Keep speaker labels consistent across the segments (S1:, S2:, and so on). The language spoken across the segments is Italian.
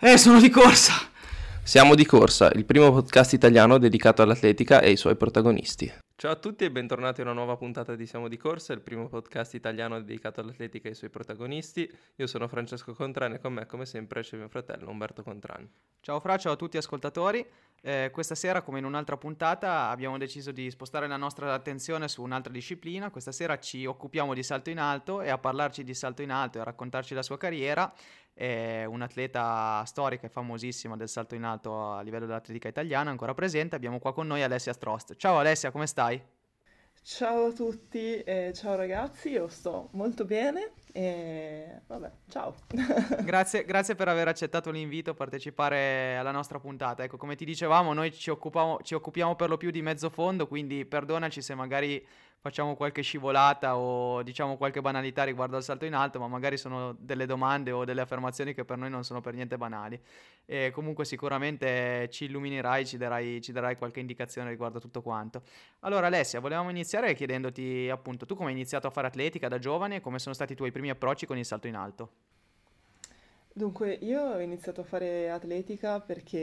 S1: Eh, sono di corsa.
S2: Siamo di corsa, il primo podcast italiano dedicato all'atletica e ai suoi protagonisti. Ciao a tutti e bentornati a una nuova puntata di Siamo di Corsa, il primo podcast italiano dedicato all'atletica e ai suoi protagonisti. Io sono Francesco Contrani e con me, come sempre, c'è mio fratello Umberto Contrani.
S1: Ciao Fra, ciao a tutti ascoltatori. Eh, questa sera, come in un'altra puntata, abbiamo deciso di spostare la nostra attenzione su un'altra disciplina. Questa sera ci occupiamo di salto in alto e a parlarci di salto in alto e a raccontarci la sua carriera è un'atleta storica e famosissima del salto in alto a livello dell'atletica italiana, ancora presente. Abbiamo qua con noi Alessia Strost. Ciao Alessia, come stai?
S3: Ciao a tutti e ciao ragazzi, io sto molto bene e vabbè, ciao.
S1: grazie, grazie, per aver accettato l'invito a partecipare alla nostra puntata. Ecco, come ti dicevamo, noi ci, ci occupiamo per lo più di mezzo fondo, quindi perdonaci se magari facciamo qualche scivolata o diciamo qualche banalità riguardo al salto in alto, ma magari sono delle domande o delle affermazioni che per noi non sono per niente banali. E comunque sicuramente ci illuminerai, ci darai, ci darai qualche indicazione riguardo a tutto quanto. Allora Alessia, volevamo iniziare chiedendoti appunto tu come hai iniziato a fare atletica da giovane e come sono stati i tuoi primi approcci con il salto in alto.
S3: Dunque, io ho iniziato a fare atletica perché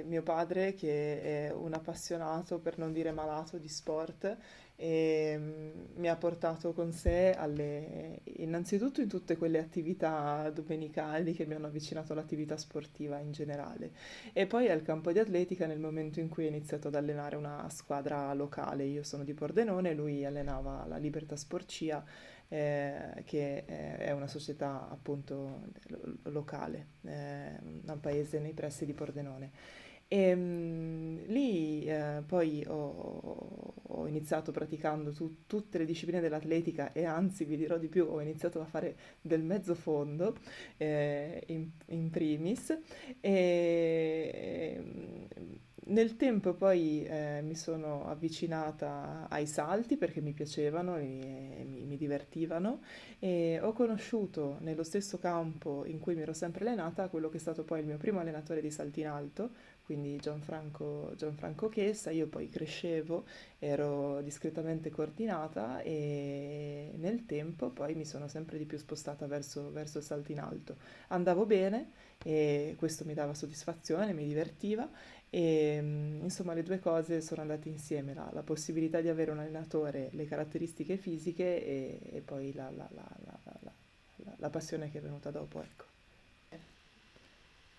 S3: eh, mio padre, che è un appassionato, per non dire malato, di sport, e mm, mi ha portato con sé alle, innanzitutto in tutte quelle attività domenicali che mi hanno avvicinato all'attività sportiva in generale e poi al campo di atletica nel momento in cui ho iniziato ad allenare una squadra locale. Io sono di Pordenone, lui allenava la Libertà Sporcia eh, che è una società appunto locale, eh, un paese nei pressi di Pordenone. E um, lì eh, poi ho, ho, iniziato praticando tu, tutte le discipline dell'atletica e anzi vi dirò di più, ho iniziato a fare del mezzo fondo eh, in, in, primis. E nel tempo poi eh, mi sono avvicinata ai salti perché mi piacevano e mi, mi, divertivano. E ho conosciuto nello stesso campo in cui mi ero sempre allenata quello che è stato poi il mio primo allenatore di salto in alto, quindi Gianfranco, Gianfranco Chessa, io poi crescevo, ero discretamente coordinata e nel tempo poi mi sono sempre di più spostata verso, verso il salto in alto. Andavo bene e questo mi dava soddisfazione, mi divertiva e insomma le due cose sono andate insieme, la, la possibilità di avere un allenatore, le caratteristiche fisiche e, e poi la, la, la, passione che è venuta dopo. Ecco.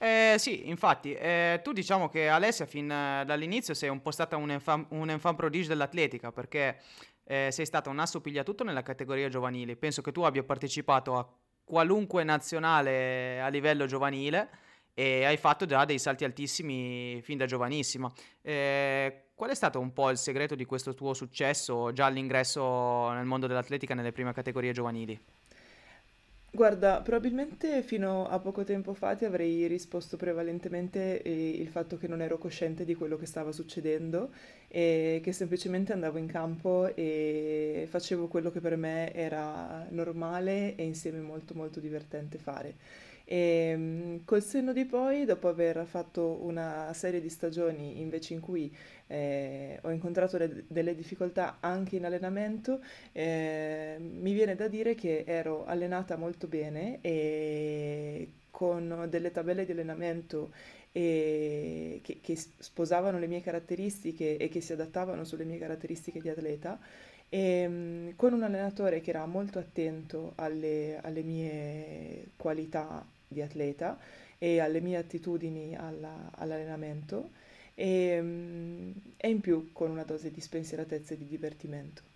S1: Eh, sì, infatti, eh, tu diciamo che Alessia fin eh, dall'inizio sei un po' stata un enfant, un enfant prodige dell'atletica perché eh, sei stata un asso pigliatutto nella categoria giovanile. Penso che tu abbia partecipato a qualunque nazionale a livello giovanile e hai fatto già dei salti altissimi fin da giovanissima. Eh, qual è stato un po' il segreto di questo tuo successo già all'ingresso nel mondo dell'atletica nelle prime categorie giovanili?
S3: Guarda, probabilmente fino a poco tempo fa ti avrei risposto prevalentemente eh, il fatto che non ero cosciente di quello che stava succedendo e che semplicemente andavo in campo e facevo quello che per me era normale e insieme molto molto divertente fare. E ehm, col senno di poi, dopo aver fatto una serie di stagioni invece in cui eh, ho incontrato le, delle difficoltà anche in allenamento, eh, mi viene da dire che ero allenata molto bene e con delle tabelle di allenamento che, che, sposavano le mie caratteristiche e che si adattavano sulle mie caratteristiche di atleta e ehm, con un allenatore che era molto attento alle, alle mie qualità di atleta e alle mie attitudini alla, all'allenamento e, mm, e in più con una dose di spensieratezza e di divertimento.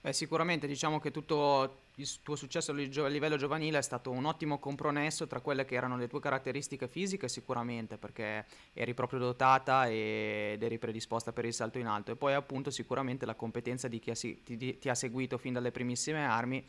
S1: Beh, sicuramente diciamo che tutto il tuo successo a livello giovanile è stato un ottimo compromesso tra quelle che erano le tue caratteristiche fisiche sicuramente perché eri proprio dotata ed eri predisposta per il salto in alto e poi appunto sicuramente la competenza di chi ha, ti, ti ha seguito fin dalle primissime armi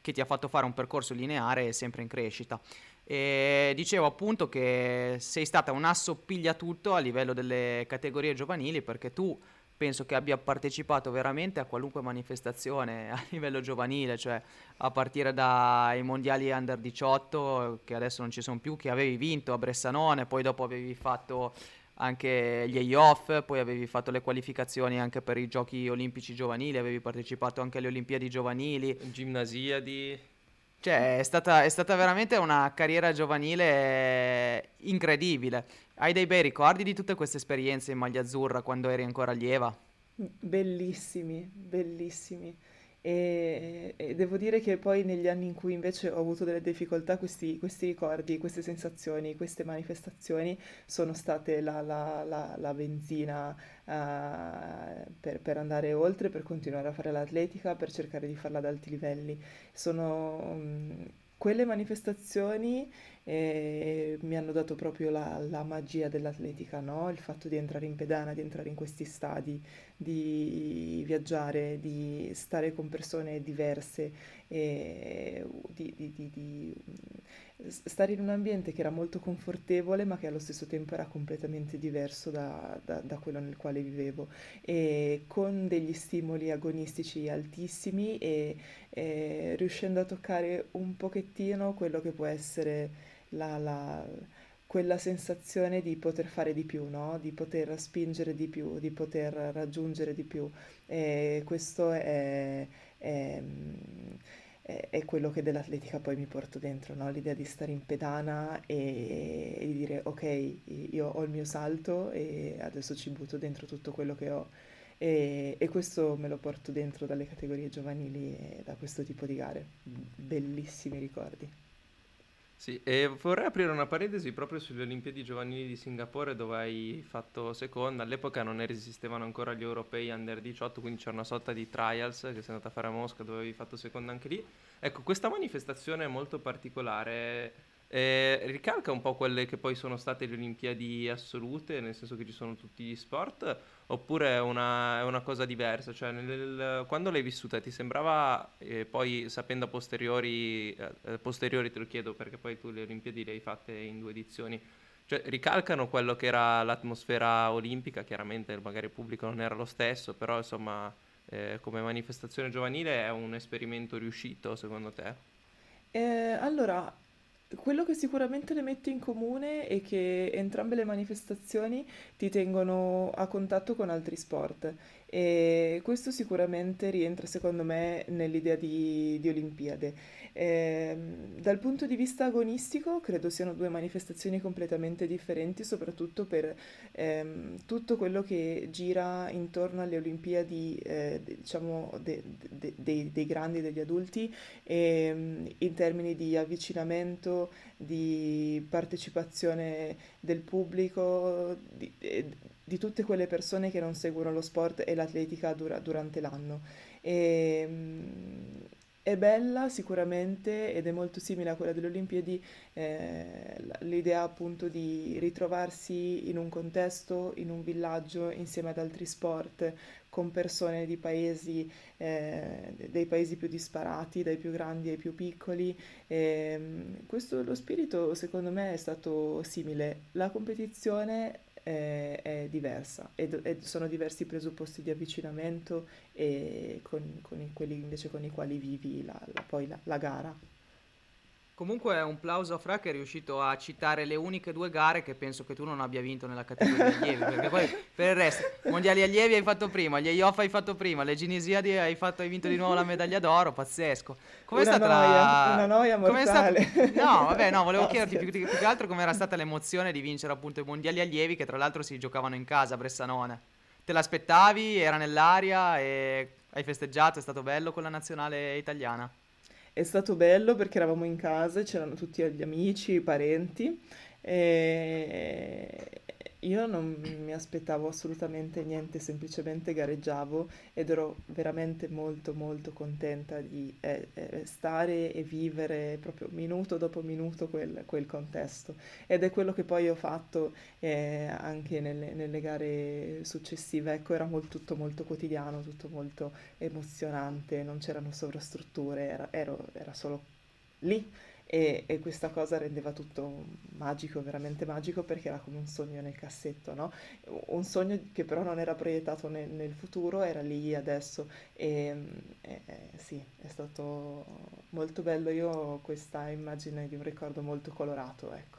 S1: che ti ha fatto fare un percorso lineare e sempre in crescita. E dicevo appunto che sei stata un asso pigliatutto a livello delle categorie giovanili perché tu penso che abbia partecipato veramente a qualunque manifestazione a livello giovanile, cioè a partire dai mondiali under 18 che adesso non ci sono più, che avevi vinto a Bressanone, poi dopo avevi fatto anche gli A-Off, poi avevi fatto le qualificazioni anche per i giochi olimpici giovanili, avevi partecipato anche alle Olimpiadi giovanili.
S2: Gimnasiadi.
S1: Cioè, è stata, è stata veramente una carriera giovanile incredibile. Hai dei bei ricordi di tutte queste esperienze in maglia azzurra quando eri ancora allieva?
S3: Bellissimi, bellissimi. E, e devo dire che poi negli anni in cui invece ho avuto delle difficoltà, questi, questi ricordi, queste sensazioni, queste manifestazioni sono state la, la- la- la benzina eh, per, per andare oltre, per continuare a fare l'atletica, per cercare di farla ad alti livelli. Sono mm, quelle manifestazioni e mi hanno dato proprio la, la magia dell'atletica, no? Il fatto di entrare in pedana, di entrare in questi stadi, di viaggiare, di stare con persone diverse, di, di- di- di, stare in un ambiente che era molto confortevole, ma che allo stesso tempo era completamente diverso da, da- da quello nel quale vivevo, e con degli stimoli agonistici altissimi e, e riuscendo a toccare un pochettino quello che può essere la, la- quella sensazione di poter fare di più, no? Di poter spingere di più, di poter raggiungere di più. E questo è, è- è- quello che dell'atletica poi mi porto dentro, no? L'idea di stare in pedana e, e di dire ok, io ho il mio salto e adesso ci butto dentro tutto quello che ho. E, e questo me lo porto dentro dalle categorie giovanili e da questo tipo di gare. Bellissimi ricordi.
S2: Sì, e vorrei aprire una parentesi proprio sulle Olimpiadi giovanili di Singapore dove hai fatto seconda. All'epoca non esistevano ancora gli europei under 18, quindi c'era una sorta di trials che sei andata a fare a Mosca dove avevi fatto seconda anche lì. Ecco, questa manifestazione è molto particolare, eh, ricalca un po' quelle che poi sono state le Olimpiadi assolute, nel senso che ci sono tutti gli sport, oppure è una, è una cosa diversa? Cioè, nel- quando l'hai vissuta ti sembrava, eh, poi sapendo a posteriori, eh, posteriori te lo chiedo perché poi tu le Olimpiadi le hai fatte in due edizioni, cioè ricalcano quello che era l'atmosfera olimpica, chiaramente magari il pubblico non era lo stesso, però insomma eh, come manifestazione giovanile è un esperimento riuscito secondo te?
S3: Eh, allora, quello che sicuramente le mette in comune è che entrambe le manifestazioni ti tengono a contatto con altri sport e questo sicuramente rientra secondo me nell'idea di, di Olimpiade. Ehm, dal punto di vista agonistico credo siano due manifestazioni completamente differenti, soprattutto per ehm, tutto quello che gira intorno alle Olimpiadi, eh, de- diciamo, de- de- dei, dei grandi, degli adulti ehm, in termini di avvicinamento, di partecipazione del pubblico, di, eh, di tutte quelle persone che non seguono lo sport e l'atletica dura- durante l'anno. E, mm, è bella sicuramente ed è molto simile a quella delle Olimpiadi, eh, l'idea appunto di ritrovarsi in un contesto, in un villaggio, insieme ad altri sport, con persone di paesi, eh, dei paesi più disparati, dai più grandi ai più piccoli. Ehm, questo, lo spirito secondo me è stato simile. La competizione è, è diversa ed- e sono diversi i presupposti di avvicinamento e con, con quelli invece con i quali vivi la, la- poi la, la gara.
S1: Comunque un plauso a Fra che è riuscito a citare le uniche due gare che penso che tu non abbia vinto nella categoria allievi, perché poi per il resto, mondiali allievi hai fatto prima, gli EIOF hai fatto prima, le Ginesiadi hai, fatto, hai vinto di nuovo la medaglia d'oro, pazzesco. Com'è
S3: Una
S1: stata
S3: noia,
S1: la...
S3: una noia mortale.
S1: No, vabbè, no, volevo chiederti più, più che altro com'era stata l'emozione di vincere appunto i mondiali allievi che tra l'altro si giocavano in casa a Bressanone. Te l'aspettavi? Era nell'aria e hai festeggiato? È stato bello con la nazionale italiana?
S3: È stato bello perché eravamo in casa, c'erano tutti gli amici, i parenti e io non mi aspettavo assolutamente niente, semplicemente gareggiavo ed ero veramente molto molto contenta di eh, eh, stare e vivere proprio minuto dopo minuto quel, quel contesto. Ed è quello che poi ho fatto eh, anche nelle, nelle gare successive. Ecco, era mol- tutto molto quotidiano, tutto molto emozionante, non c'erano sovrastrutture, era, ero- era solo lì e, e, questa cosa rendeva tutto magico, veramente magico perché era come un sogno nel cassetto, no? Un sogno che però non era proiettato nel, nel futuro, era lì adesso e, e, sì, è stato molto bello, io ho questa immagine di un ricordo molto colorato, ecco.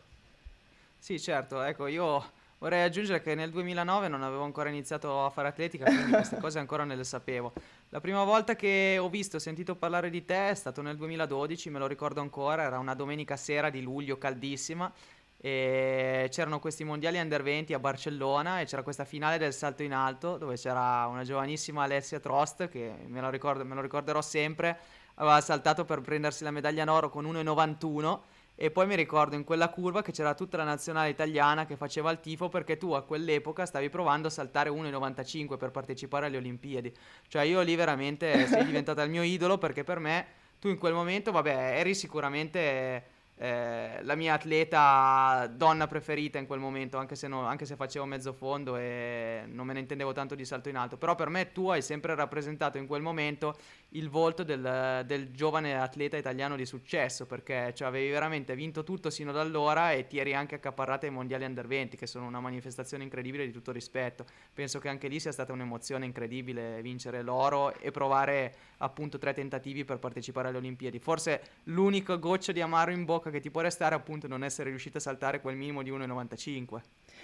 S1: Sì, certo, ecco, io vorrei aggiungere che nel 2009 non avevo ancora iniziato a fare atletica, quindi queste cose ancora non le sapevo. La prima volta che ho visto, ho sentito parlare di te è stato nel 2012, me lo ricordo ancora, era una domenica sera di luglio caldissima e c'erano questi mondiali under 20 a Barcellona e c'era questa finale del salto in alto dove c'era una giovanissima Alessia Trost che me lo, ricordo, me lo ricorderò sempre, aveva saltato per prendersi la medaglia in oro con 1,91 e poi mi ricordo in quella curva che c'era tutta la nazionale italiana che faceva il tifo perché tu a quell'epoca stavi provando a saltare 1,95 per partecipare alle Olimpiadi. Cioè io lì veramente sei diventata il mio idolo perché per me tu in quel momento, vabbè, eri sicuramente eh, la mia atleta donna preferita in quel momento, anche se, no, anche se, facevo mezzo fondo e non me ne intendevo tanto di salto in alto. Però per me tu hai sempre rappresentato in quel momento il volto del, del giovane atleta italiano di successo, perché cioè, avevi veramente vinto tutto sino ad allora e ti eri anche accaparrata ai mondiali under 20, che sono una manifestazione incredibile di tutto rispetto. Penso che anche lì sia stata un'emozione incredibile vincere l'oro e provare appunto tre tentativi per partecipare alle Olimpiadi. Forse l'unico goccio di amaro in bocca che ti può restare appunto non essere riuscito a saltare quel minimo di 1,95.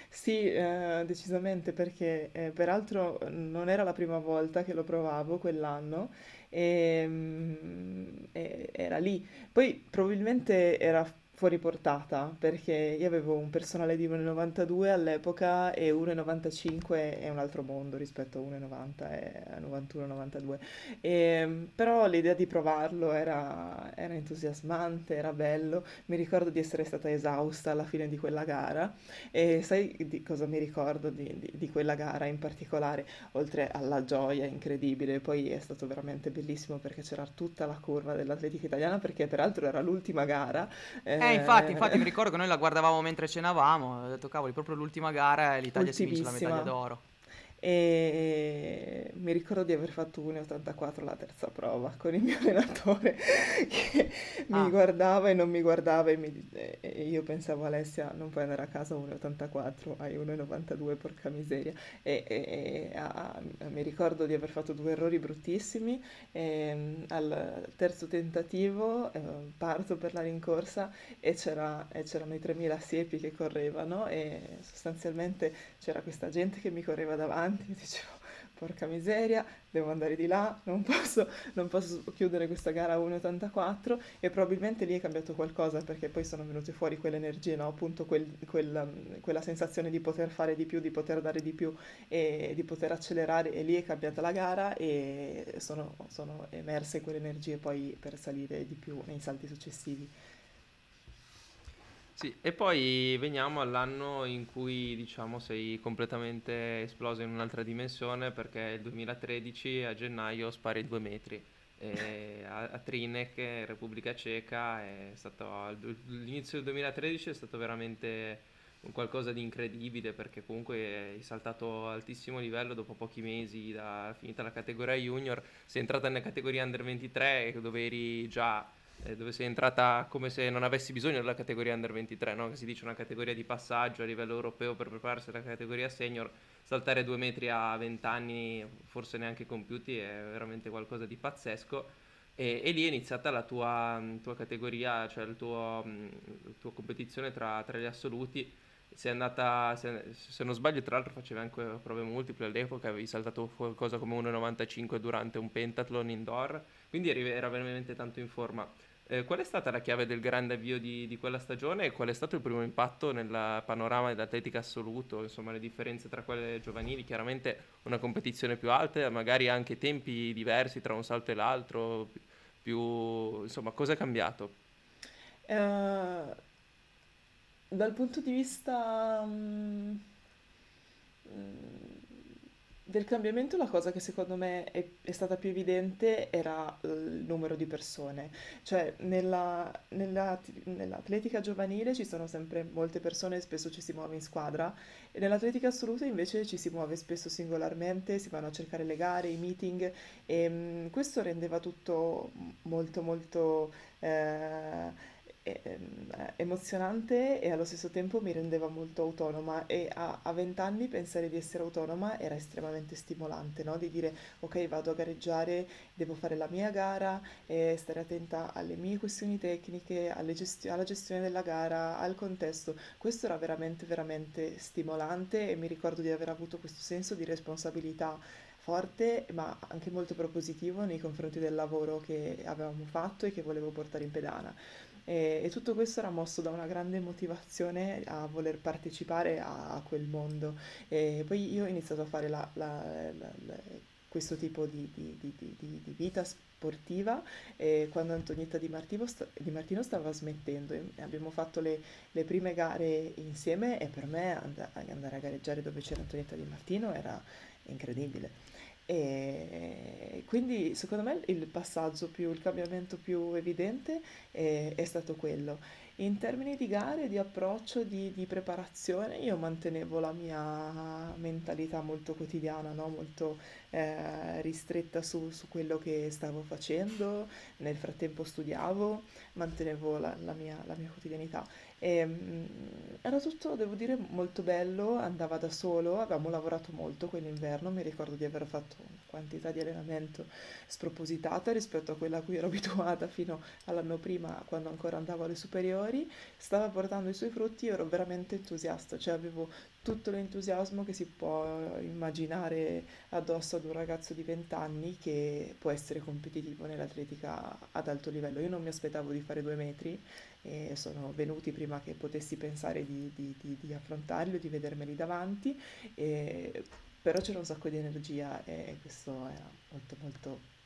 S3: Sì, eh, decisamente perché eh, peraltro non era la prima volta che lo provavo quell'anno e, mm, e era lì. Poi probabilmente era fuori portata perché io avevo un personale di 1,92 all'epoca e 1,95 è un altro mondo rispetto a 1,90 e 91-92 e, però l'idea di provarlo era, era, entusiasmante, era bello. Mi ricordo di essere stata esausta alla fine di quella gara. E sai di cosa mi ricordo di, di, di quella gara in particolare? Oltre alla gioia incredibile poi è stato veramente bellissimo perché c'era tutta la curva dell'atletica italiana perché peraltro era l'ultima gara
S1: eh, eh, infatti, infatti mi ricordo che noi la guardavamo mentre cenavamo, ho detto cavoli, proprio l'ultima gara l'Italia si vince la medaglia d'oro
S3: e mi ricordo di aver fatto 1,84 la terza prova con il mio allenatore che ah. mi guardava e non mi guardava e, mi, e, io pensavo Alessia non puoi andare a casa 1,84 hai 1,92 porca miseria e, e ah, mi ricordo di aver fatto due errori bruttissimi e al terzo tentativo eh, parto per la rincorsa e, c'era, e c'erano i 3000 siepi che correvano e sostanzialmente c'era questa gente che mi correva davanti avanti, dicevo, porca miseria, devo andare di là, non posso, non posso chiudere questa gara a 1,84 e probabilmente lì è cambiato qualcosa perché poi sono venute fuori quelle energie, no? appunto quel, quel, quella sensazione di poter fare di più, di poter dare di più e di poter accelerare e lì è cambiata la gara e sono, sono emerse quelle energie poi per salire di più nei salti successivi.
S2: Sì, e poi veniamo all'anno in cui diciamo sei completamente esploso in un'altra dimensione perché il 2013 a gennaio spari due metri. A, a Trinek, Repubblica Ceca, stato, l'inizio del 2013 è stato veramente qualcosa di incredibile perché comunque hai saltato altissimo livello dopo pochi mesi da finita la categoria junior, sei entrata nella categoria under 23 dove eri già eh, dove sei entrata come se non avessi bisogno della categoria under 23, no? che si dice una categoria di passaggio a livello europeo per prepararsi alla categoria senior, saltare due metri a 20 anni, forse neanche compiuti, è veramente qualcosa di pazzesco. E, e lì è iniziata la tua, tua categoria, cioè tuo, la tua competizione tra, tra gli assoluti sei andata, se, se, non sbaglio, tra l'altro facevi anche prove multiple all'epoca, avevi saltato qualcosa come 1,95 durante un pentathlon indoor, quindi era veramente tanto in forma. Eh, qual è stata la chiave del grande avvio di, di, quella stagione e qual è stato il primo impatto nel panorama dell'atletica assoluto, insomma le differenze tra quelle giovanili, chiaramente una competizione più alta, magari anche tempi diversi tra un salto e l'altro, più, insomma cosa è cambiato?
S3: Uh, dal punto di vista um, del cambiamento la cosa che secondo me è, è stata più evidente era il numero di persone, cioè nella, nella, nell'atletica giovanile ci sono sempre molte persone, spesso ci si muove in squadra, e nell'atletica assoluta invece ci si muove spesso singolarmente, si vanno a cercare le gare, i meeting e um, questo rendeva tutto molto molto... Eh, emozionante e allo stesso tempo mi rendeva molto autonoma e a, a 20 anni pensare di essere autonoma era estremamente stimolante, no? Di dire ok vado a gareggiare, devo fare la mia gara e stare attenta alle mie questioni tecniche, gesti- alla gestione della gara, al contesto. Questo era veramente veramente stimolante e mi ricordo di aver avuto questo senso di responsabilità forte ma anche molto propositivo nei confronti del lavoro che avevamo fatto e che volevo portare in pedana. E, e tutto questo era mosso da una grande motivazione a voler partecipare a, a quel mondo. E poi io ho iniziato a fare la, la, la, questo tipo di, di, di, di, vita sportiva e quando Antonietta Di Martino, Di Martino stava smettendo abbiamo fatto le, le, prime gare insieme e per me and- andare a gareggiare dove c'era Antonietta Di Martino era incredibile. E quindi secondo me il passaggio più, il cambiamento più evidente è, è stato quello. In termini di gare, di approccio, di, di preparazione, io mantenevo la mia mentalità molto quotidiana, no? molto eh, ristretta su, su, quello che stavo facendo, nel frattempo studiavo, mantenevo la, la, mia, la mia, quotidianità. E, mh, mm, era tutto, devo dire, molto bello, andava da solo, avevamo lavorato molto quell'inverno, mi ricordo di aver fatto una quantità di allenamento spropositata rispetto a quella a cui ero abituata fino all'anno prima, quando ancora andavo alle superiori, stava portando i suoi frutti, ero veramente entusiasta, cioè avevo tutto l'entusiasmo che si può immaginare addosso ad un ragazzo di 20 anni che può essere competitivo nell'atletica ad alto livello. Io non mi aspettavo di fare due metri e sono venuti prima che potessi pensare di, di, di, di affrontarli di vedermeli davanti, e, però c'era un sacco di energia e questo era molto molto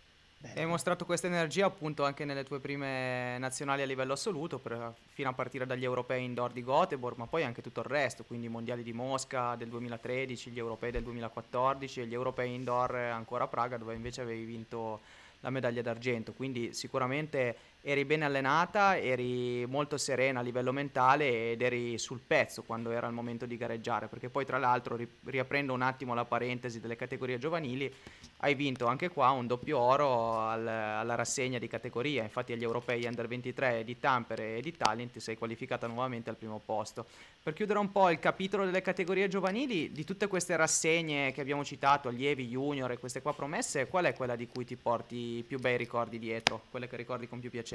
S1: Bene. Hai mostrato questa energia appunto anche nelle tue prime nazionali a livello assoluto, per, fino a partire dagli europei indoor di Göteborg, ma poi anche tutto il resto, quindi i mondiali di Mosca del 2013, gli europei del 2014 e gli europei indoor ancora a Praga dove invece avevi vinto la medaglia d'argento, quindi sicuramente eri ben allenata, eri molto serena a livello mentale ed eri sul pezzo quando era il momento di gareggiare, perché poi tra l'altro riaprendo un attimo la parentesi delle categorie giovanili, hai vinto anche qua un doppio oro al, alla rassegna di categoria, infatti agli europei Under 23 di Tampere e di Tallinn ti sei qualificata nuovamente al primo posto. Per chiudere un po' il capitolo delle categorie giovanili, di tutte queste rassegne che abbiamo citato, allievi, junior e queste qua promesse, qual è quella di cui ti porti più bei ricordi dietro, quelle che ricordi con più piacere?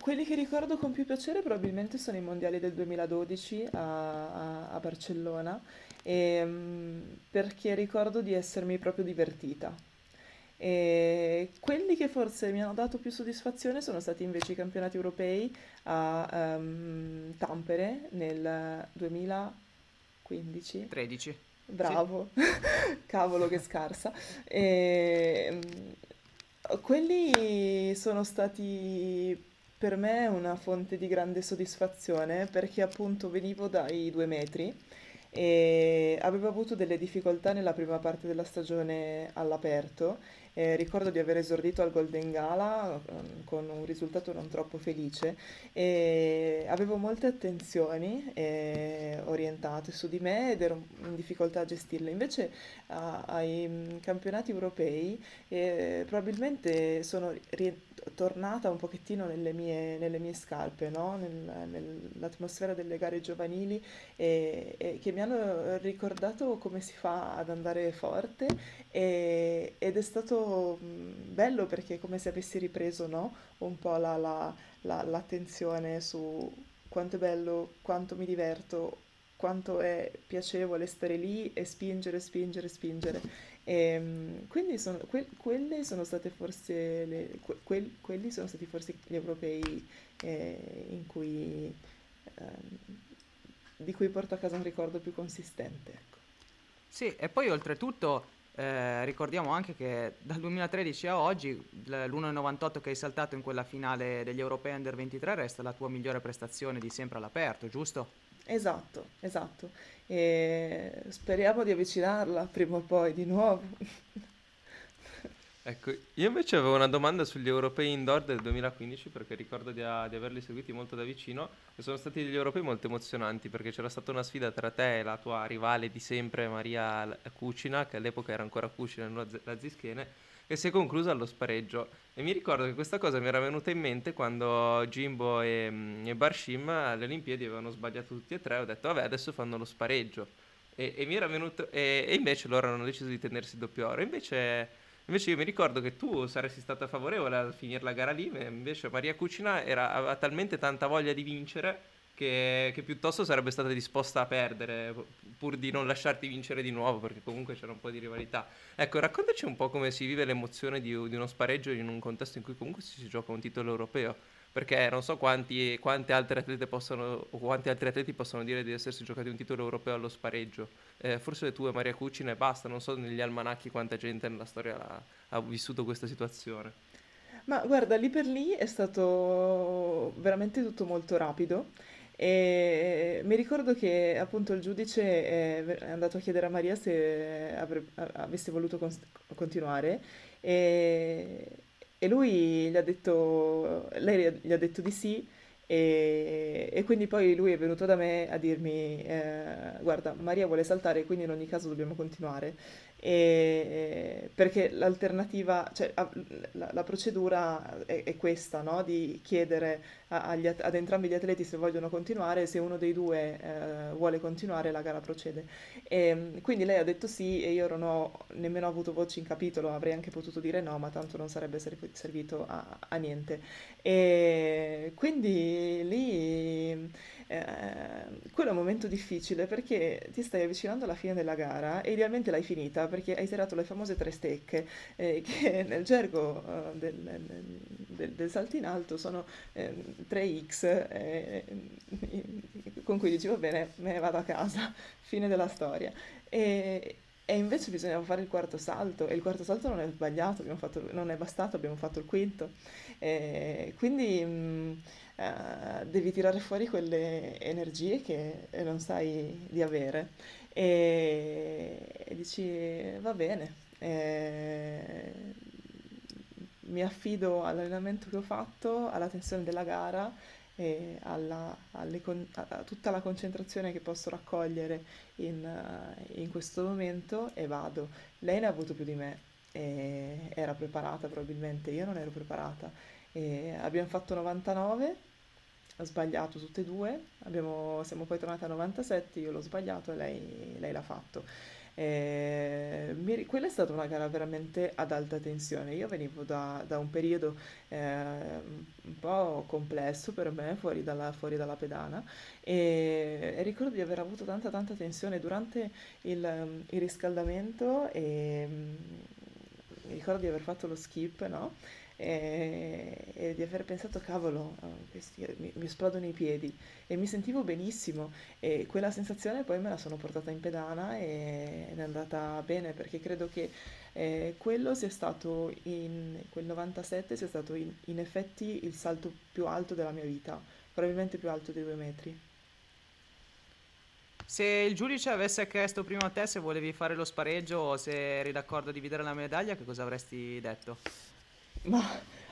S3: Quelli che ricordo con più piacere probabilmente sono i mondiali del 2012 a, a, a Barcellona ehm, perché ricordo di essermi proprio divertita. E quelli che forse mi hanno dato più soddisfazione sono stati invece i campionati europei a um, Tampere nel 2015.
S1: 13.
S3: Bravo, sì. cavolo che scarsa. E, um, quelli sono stati per me una fonte di grande soddisfazione perché appunto venivo dai due metri e avevo avuto delle difficoltà nella prima parte della stagione all'aperto. Eh, ricordo di aver esordito al Golden Gala um, con un risultato non troppo felice e avevo molte attenzioni eh, orientate su di me ed ero in difficoltà a gestirle. Invece a, ai mm, campionati europei eh, probabilmente sono ri- tornata un pochettino nelle mie, nelle mie scarpe, no? Nel, nell'atmosfera delle gare giovanili e, e, che mi hanno ricordato come si fa ad andare forte e, ed è stato bello perché è come se avessi ripreso no? un po' la, la, la, l'attenzione su quanto è bello, quanto mi diverto, quanto è piacevole stare lì e spingere, spingere, spingere. E, ehm, quindi sono, que, quelle sono state forse le, que, quelli sono stati forse gli europei eh, cui, eh, di cui porto a casa un ricordo più consistente. Ecco.
S1: Sì, e poi oltretutto eh, ricordiamo anche che dal 2013 a oggi l'1,98 che hai saltato in quella finale degli europei under 23 resta la tua migliore prestazione di sempre all'aperto, giusto?
S3: Esatto, esatto. E speriamo di avvicinarla prima o poi di nuovo.
S2: Ecco, io invece avevo una domanda sugli europei indoor del 2015 perché ricordo di, a- di averli seguiti molto da vicino e sono stati degli europei molto emozionanti perché c'era stata una sfida tra te e la tua rivale di sempre Maria Cucina, che all'epoca era ancora Cucina, non la Zischene, che si è conclusa allo spareggio. E mi ricordo che questa cosa mi era venuta in mente quando Jimbo e, mm, e Barshim alle Olimpiadi avevano sbagliato tutti e tre. Ho detto, vabbè, adesso fanno lo spareggio. E, e mi era venuto, e, e, invece loro hanno deciso di tenersi doppio oro. Invece, invece, io mi ricordo che tu saresti stata favorevole a finire la gara lì, invece Maria Cucina era, aveva talmente tanta voglia di vincere che, che, piuttosto sarebbe stata disposta a perdere pur di non lasciarti vincere di nuovo perché comunque c'era un po' di rivalità. Ecco, raccontaci un po' come si vive l'emozione di, di uno spareggio in un contesto in cui comunque si, gioca un titolo europeo perché non so quanti, quante altre atlete possono o quanti altri atleti possono dire di essersi giocati un titolo europeo allo spareggio. Eh, forse tu e Maria Cucina e basta, non so negli almanacchi quanta gente nella storia ha, ha vissuto questa situazione.
S3: Ma guarda, lì per lì è stato veramente tutto molto rapido e mi ricordo che appunto il giudice è andato a chiedere a Maria se avrebbe, avesse voluto con- continuare e, e lui gli ha detto, lei gli ha detto di sì e, e quindi poi lui è venuto da me a dirmi eh, guarda Maria vuole saltare quindi in ogni caso dobbiamo continuare e, perché l'alternativa, cioè la, la procedura è, è questa, no? di chiedere agli, ad entrambi gli atleti se vogliono continuare, se uno dei due eh, vuole continuare la gara procede. E, quindi lei ha detto sì e io non ho nemmeno avuto voce in capitolo, avrei anche potuto dire no, ma tanto non sarebbe servito a, a niente. E quindi lì eh, quello è un momento difficile perché ti stai avvicinando alla fine della gara e idealmente l'hai finita perché hai tirato le famose tre stecche eh, che nel gergo uh, del, del, del, salto in alto sono eh, 3x eh, con cui dici va bene, me ne vado a casa, fine della storia. E, e invece bisognava fare il quarto salto e il quarto salto non è sbagliato, fatto, non è bastato, abbiamo fatto il quinto. E quindi mh, uh, devi tirare fuori quelle energie che non sai di avere e, e dici va bene, e, mi affido all'allenamento che ho fatto, alla tensione della gara e alla, con- a tutta la concentrazione che posso raccogliere in, uh, in, questo momento e vado. Lei ne ha avuto più di me, era preparata probabilmente, io non ero preparata. E abbiamo fatto 99, ho sbagliato tutte e due, abbiamo, siamo poi tornati a 97, io l'ho sbagliato e lei, lei l'ha fatto. Eh, mi, quella è stata una gara veramente ad alta tensione. Io venivo da, da un periodo eh, un po' complesso per me, fuori dalla, fuori dalla pedana, e, e, ricordo di aver avuto tanta tanta tensione durante il, il riscaldamento e mi ricordo di aver fatto lo skip, no? E, e di aver pensato cavolo eh, questi, mi, mi, esplodono i piedi. E mi sentivo benissimo. E quella sensazione poi me la sono portata in pedana e è andata bene perché credo che eh, quello sia stato in quel 97 sia stato in, in effetti il salto più alto della mia vita probabilmente più alto di due metri.
S1: Se il giudice avesse chiesto prima a te se volevi fare lo spareggio o se eri d'accordo a dividere la medaglia, che cosa avresti detto?
S3: Ma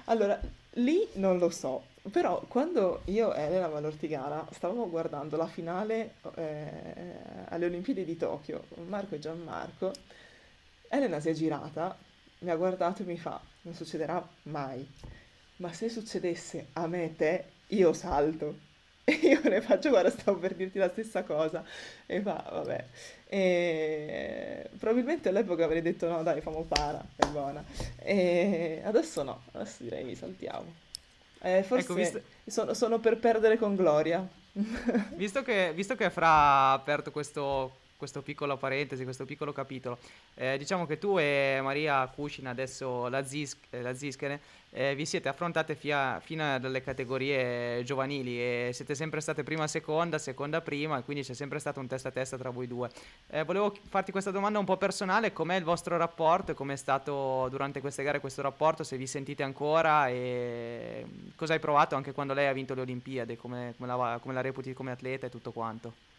S3: allora, lì non lo so, però quando io e Elena Valortigara stavamo guardando la finale eh, alle Olimpiadi di Tokyo, Marco e Gianmarco, Elena si è girata, mi ha guardato e mi fa, non succederà mai, ma se succedesse a me e te, io salto. E io ne faccio, guarda, stavo per dirti la stessa cosa. E fa, vabbè. E probabilmente all'epoca avrei detto no, dai, famo para, è buona. E adesso no, adesso direi mi saltiamo. Eh, forse ecco, visto... sono, sono, per perdere con gloria.
S1: visto, che, visto che Fra ha aperto questo, questo piccolo parentesi, questo piccolo capitolo. Eh, diciamo che tu e Maria Cucina, adesso la, Zis- eh, la Zischene, eh, vi siete affrontate fia- fino alle categorie giovanili e siete sempre state prima seconda, seconda prima e quindi c'è sempre stato un testa a testa tra voi due. Eh, volevo farti questa domanda un po' personale, com'è il vostro rapporto com'è stato durante queste gare questo rapporto, se vi sentite ancora e cosa hai provato anche quando lei ha vinto le Olimpiadi, come, come, la, come la reputi come atleta e tutto quanto?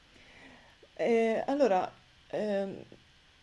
S3: Eh, allora, ehm,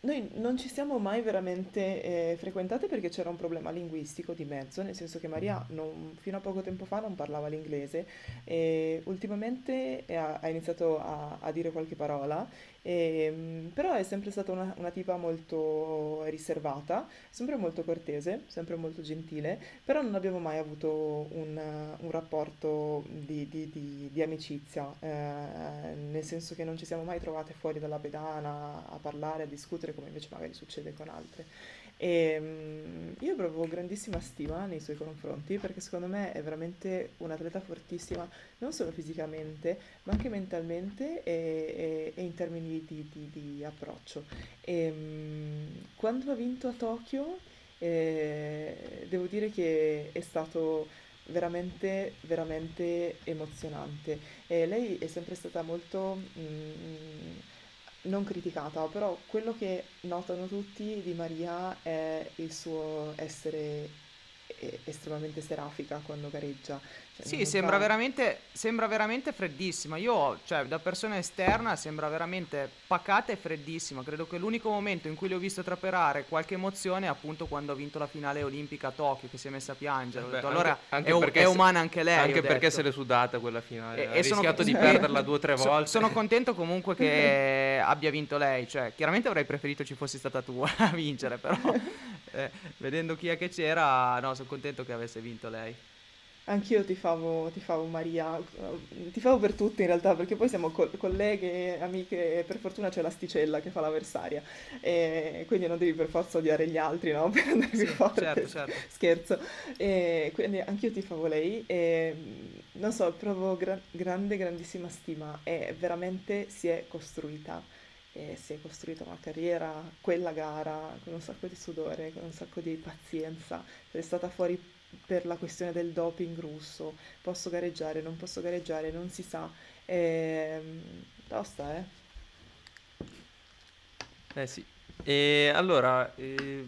S3: noi non ci siamo mai veramente eh, frequentate perché c'era un problema linguistico di mezzo, nel senso che Maria non- fino a poco tempo fa non parlava l'inglese e ultimamente ha, ha iniziato a, a dire qualche parola, e, però è sempre stata una, una tipa molto riservata, sempre molto cortese, sempre molto gentile, però non abbiamo mai avuto un, un rapporto di, di- di- di amicizia, eh, nel senso che non ci siamo mai trovate fuori dalla pedana a parlare, a discutere come invece magari succede con altre. E mm, io provo grandissima stima nei suoi confronti perché secondo me è veramente un'atleta fortissima, non solo fisicamente, ma anche mentalmente e, e- e in termini di, di- di approccio. E, mm, quando ha vinto a Tokyo, eh, devo dire che è stato veramente, veramente emozionante. E lei è sempre stata molto, mm, non criticata, però quello che notano tutti di Maria è il suo essere eh, estremamente serafica quando gareggia. Cioè,
S1: Sì, sembra veramente, sembra veramente freddissima. Io, cioè, da persona esterna, sembra veramente pacata e freddissima. Credo che l'unico momento in cui le ho visto traperare qualche emozione è appunto quando ha vinto la finale olimpica a Tokyo, che si è messa a piangere. Ho
S2: Beh,
S1: detto,
S2: anche,
S1: allora
S2: anche
S1: è, è umana anche lei.
S2: anche perché
S1: detto.
S2: se l'è sudata quella finale.
S1: E,
S2: Ha
S1: e sono,
S2: rischiato di
S3: Eh.
S2: perderla due o tre
S1: so-
S2: volte.
S1: sono contento comunque che abbia vinto lei. Cioè, chiaramente avrei preferito ci fossi stata tu a vincere, però eh, vedendo chi è che c'era, no, sono contento che avesse vinto lei.
S3: Anch'io tifavo, tifavo Maria, eh, tifavo per tutte in realtà, perché poi siamo col- colleghe, amiche, e per fortuna c'è l'asticella che fa l'avversaria, e quindi non devi per forza odiare gli altri, no? Per andare
S1: Sì,
S3: forte.
S1: certo, certo.
S3: Scherzo. E quindi anch'io tifavo lei e non so, provo gra- grande, grandissima stima e veramente si è costruita. E si è costruita una carriera, quella gara, con un sacco di sudore, con un sacco di pazienza. È stata fuori per la questione del doping russo. Posso gareggiare, non posso gareggiare, non si sa. Ehm, tosta, eh?
S2: Eh sì. E allora, eh,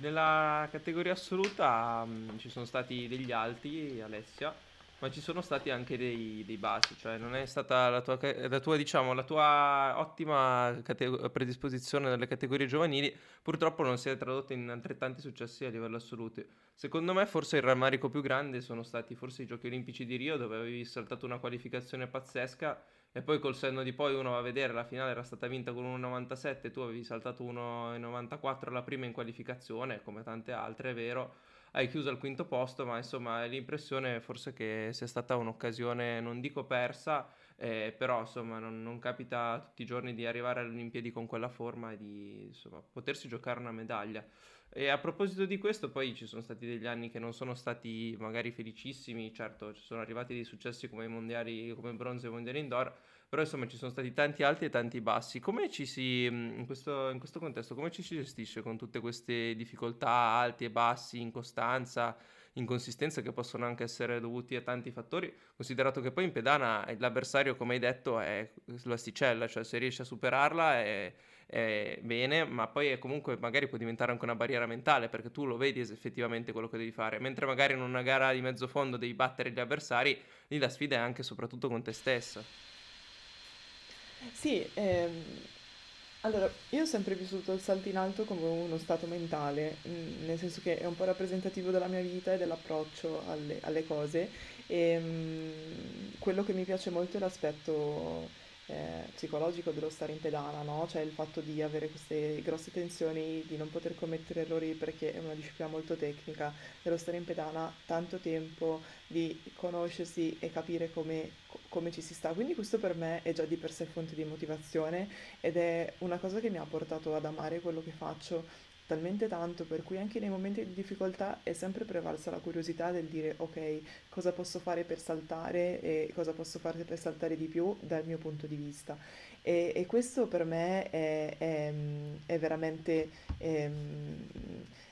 S2: nella categoria assoluta mh, ci sono stati degli alti, Alessia, ma ci sono stati anche dei, dei bassi, cioè non è stata la tua, la tua, diciamo, la tua ottima cate- predisposizione nelle categorie giovanili, purtroppo non si è tradotta in altrettanti successi a livello assoluto. Secondo me forse il rammarico più grande sono stati forse i Giochi Olimpici di Rio, dove avevi saltato una qualificazione pazzesca e poi col senno di poi uno va a vedere, la finale era stata vinta con 1,97, tu avevi saltato 1,94 alla prima in qualificazione, come tante altre, è vero, hai chiuso al quinto posto, ma insomma l'impressione forse che sia stata un'occasione, non dico persa, eh, però insomma non, non capita tutti i giorni di arrivare alle Olimpiadi con quella forma e di insomma, potersi giocare una medaglia. E a proposito di questo, poi ci sono stati degli anni che non sono stati magari felicissimi, certo ci sono arrivati dei successi come i mondiali, come bronzo e mondiali indoor, però insomma ci sono stati tanti alti e tanti bassi. Come ci si, in questo, in questo contesto, come ci si gestisce con tutte queste difficoltà, alti e bassi, incostanza, inconsistenza che possono anche essere dovuti a tanti fattori, considerato che poi in pedana l'avversario, come hai detto, è l'asticella, cioè se riesci a superarla è eh, bene, ma poi è comunque magari può diventare anche una barriera mentale perché tu lo vedi effettivamente quello che devi fare, mentre magari in una gara di mezzo fondo devi battere gli avversari, lì la sfida è anche e soprattutto con te stessa.
S3: Sì, ehm, allora, io ho sempre vissuto il salto in alto come uno stato mentale, nel senso che è un po' rappresentativo della mia vita e dell'approccio alle, alle cose. E, mm, quello che mi piace molto è l'aspetto eh, psicologico dello stare in pedana, no? Cioè il fatto di avere queste grosse tensioni, di non poter commettere errori perché è una disciplina molto tecnica, dello stare in pedana tanto tempo, di conoscersi e capire come, co- come ci si sta. Quindi questo per me è già di per sé fonte di motivazione ed è una cosa che mi ha portato ad amare quello che faccio talmente tanto per cui anche nei momenti di difficoltà è sempre prevalsa la curiosità del dire ok, cosa posso fare per saltare e cosa posso fare per saltare di più dal mio punto di vista. E, e questo per me è, è- è veramente, ehm,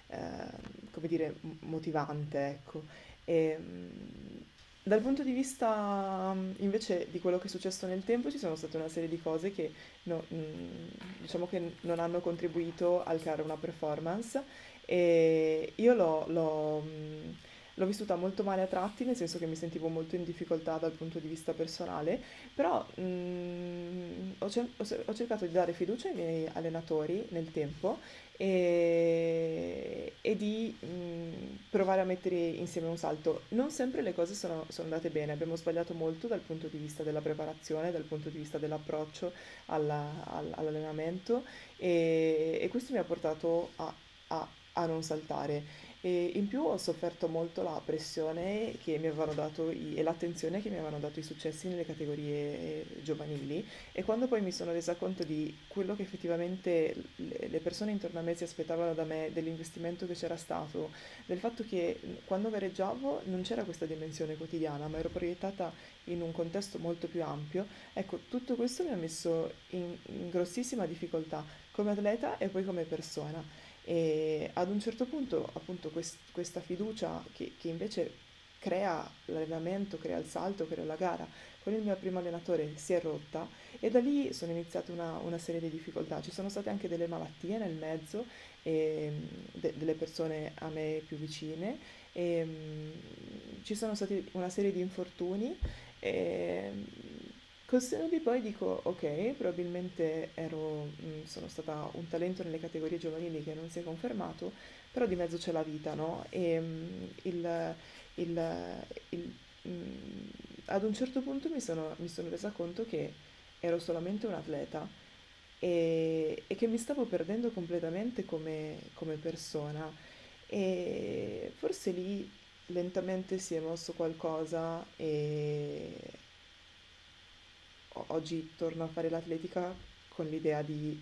S3: eh, come dire, motivante, ecco. E, mm, dal punto di vista mm, invece di quello che è successo nel tempo, ci sono state una serie di cose che no- mm, diciamo che non hanno contribuito al creare una performance. E io l'ho l'ho, mm, l'ho vissuta molto male a tratti, nel senso che mi sentivo molto in difficoltà dal punto di vista personale, però mm, ho, cer- ho cercato di dare fiducia ai miei allenatori nel tempo e, e di mh, provare a mettere insieme un salto. Non sempre le cose sono, sono, andate bene, abbiamo sbagliato molto dal punto di vista della preparazione, dal punto di vista dell'approccio alla, all, all'allenamento e, e, questo mi ha portato a, a, a non saltare. E in più ho sofferto molto la pressione che mi avevano dato i, e l'attenzione che mi avevano dato i successi nelle categorie giovanili e quando poi mi sono resa conto di quello che effettivamente le, le persone intorno a me si aspettavano da me, dell'investimento che c'era stato, del fatto che quando gareggiavo non c'era questa dimensione quotidiana, ma ero proiettata in un contesto molto più ampio, ecco, tutto questo mi ha messo in, in grossissima difficoltà come atleta e poi come persona. E ad un certo punto, appunto, quest- questa fiducia che, che invece crea l'allenamento, crea il salto, crea la gara, con il mio primo allenatore si è rotta e da lì sono iniziate una, una serie di difficoltà. Ci sono state anche delle malattie nel mezzo, e, de- delle persone a me più vicine, e, um, ci sono stati una serie di infortuni. E, Col seno di poi dico, ok, probabilmente ero, mm, sono stata un talento nelle categorie giovanili che non si è confermato, però di mezzo c'è la vita, no? E mh, mm, il, il, il, mm, ad un certo punto mi sono, mi sono resa conto che ero solamente un atleta e, e che mi stavo perdendo completamente come, come persona. E forse lì lentamente si è mosso qualcosa e oggi torno a fare l'atletica con l'idea di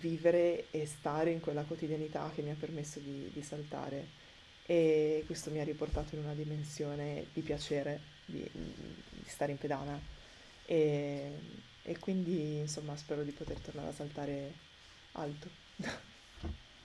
S3: vivere e stare in quella quotidianità che mi ha permesso di, di saltare. E questo mi ha riportato in una dimensione di piacere di, di stare in pedana. E, e, quindi insomma spero di poter tornare a saltare alto.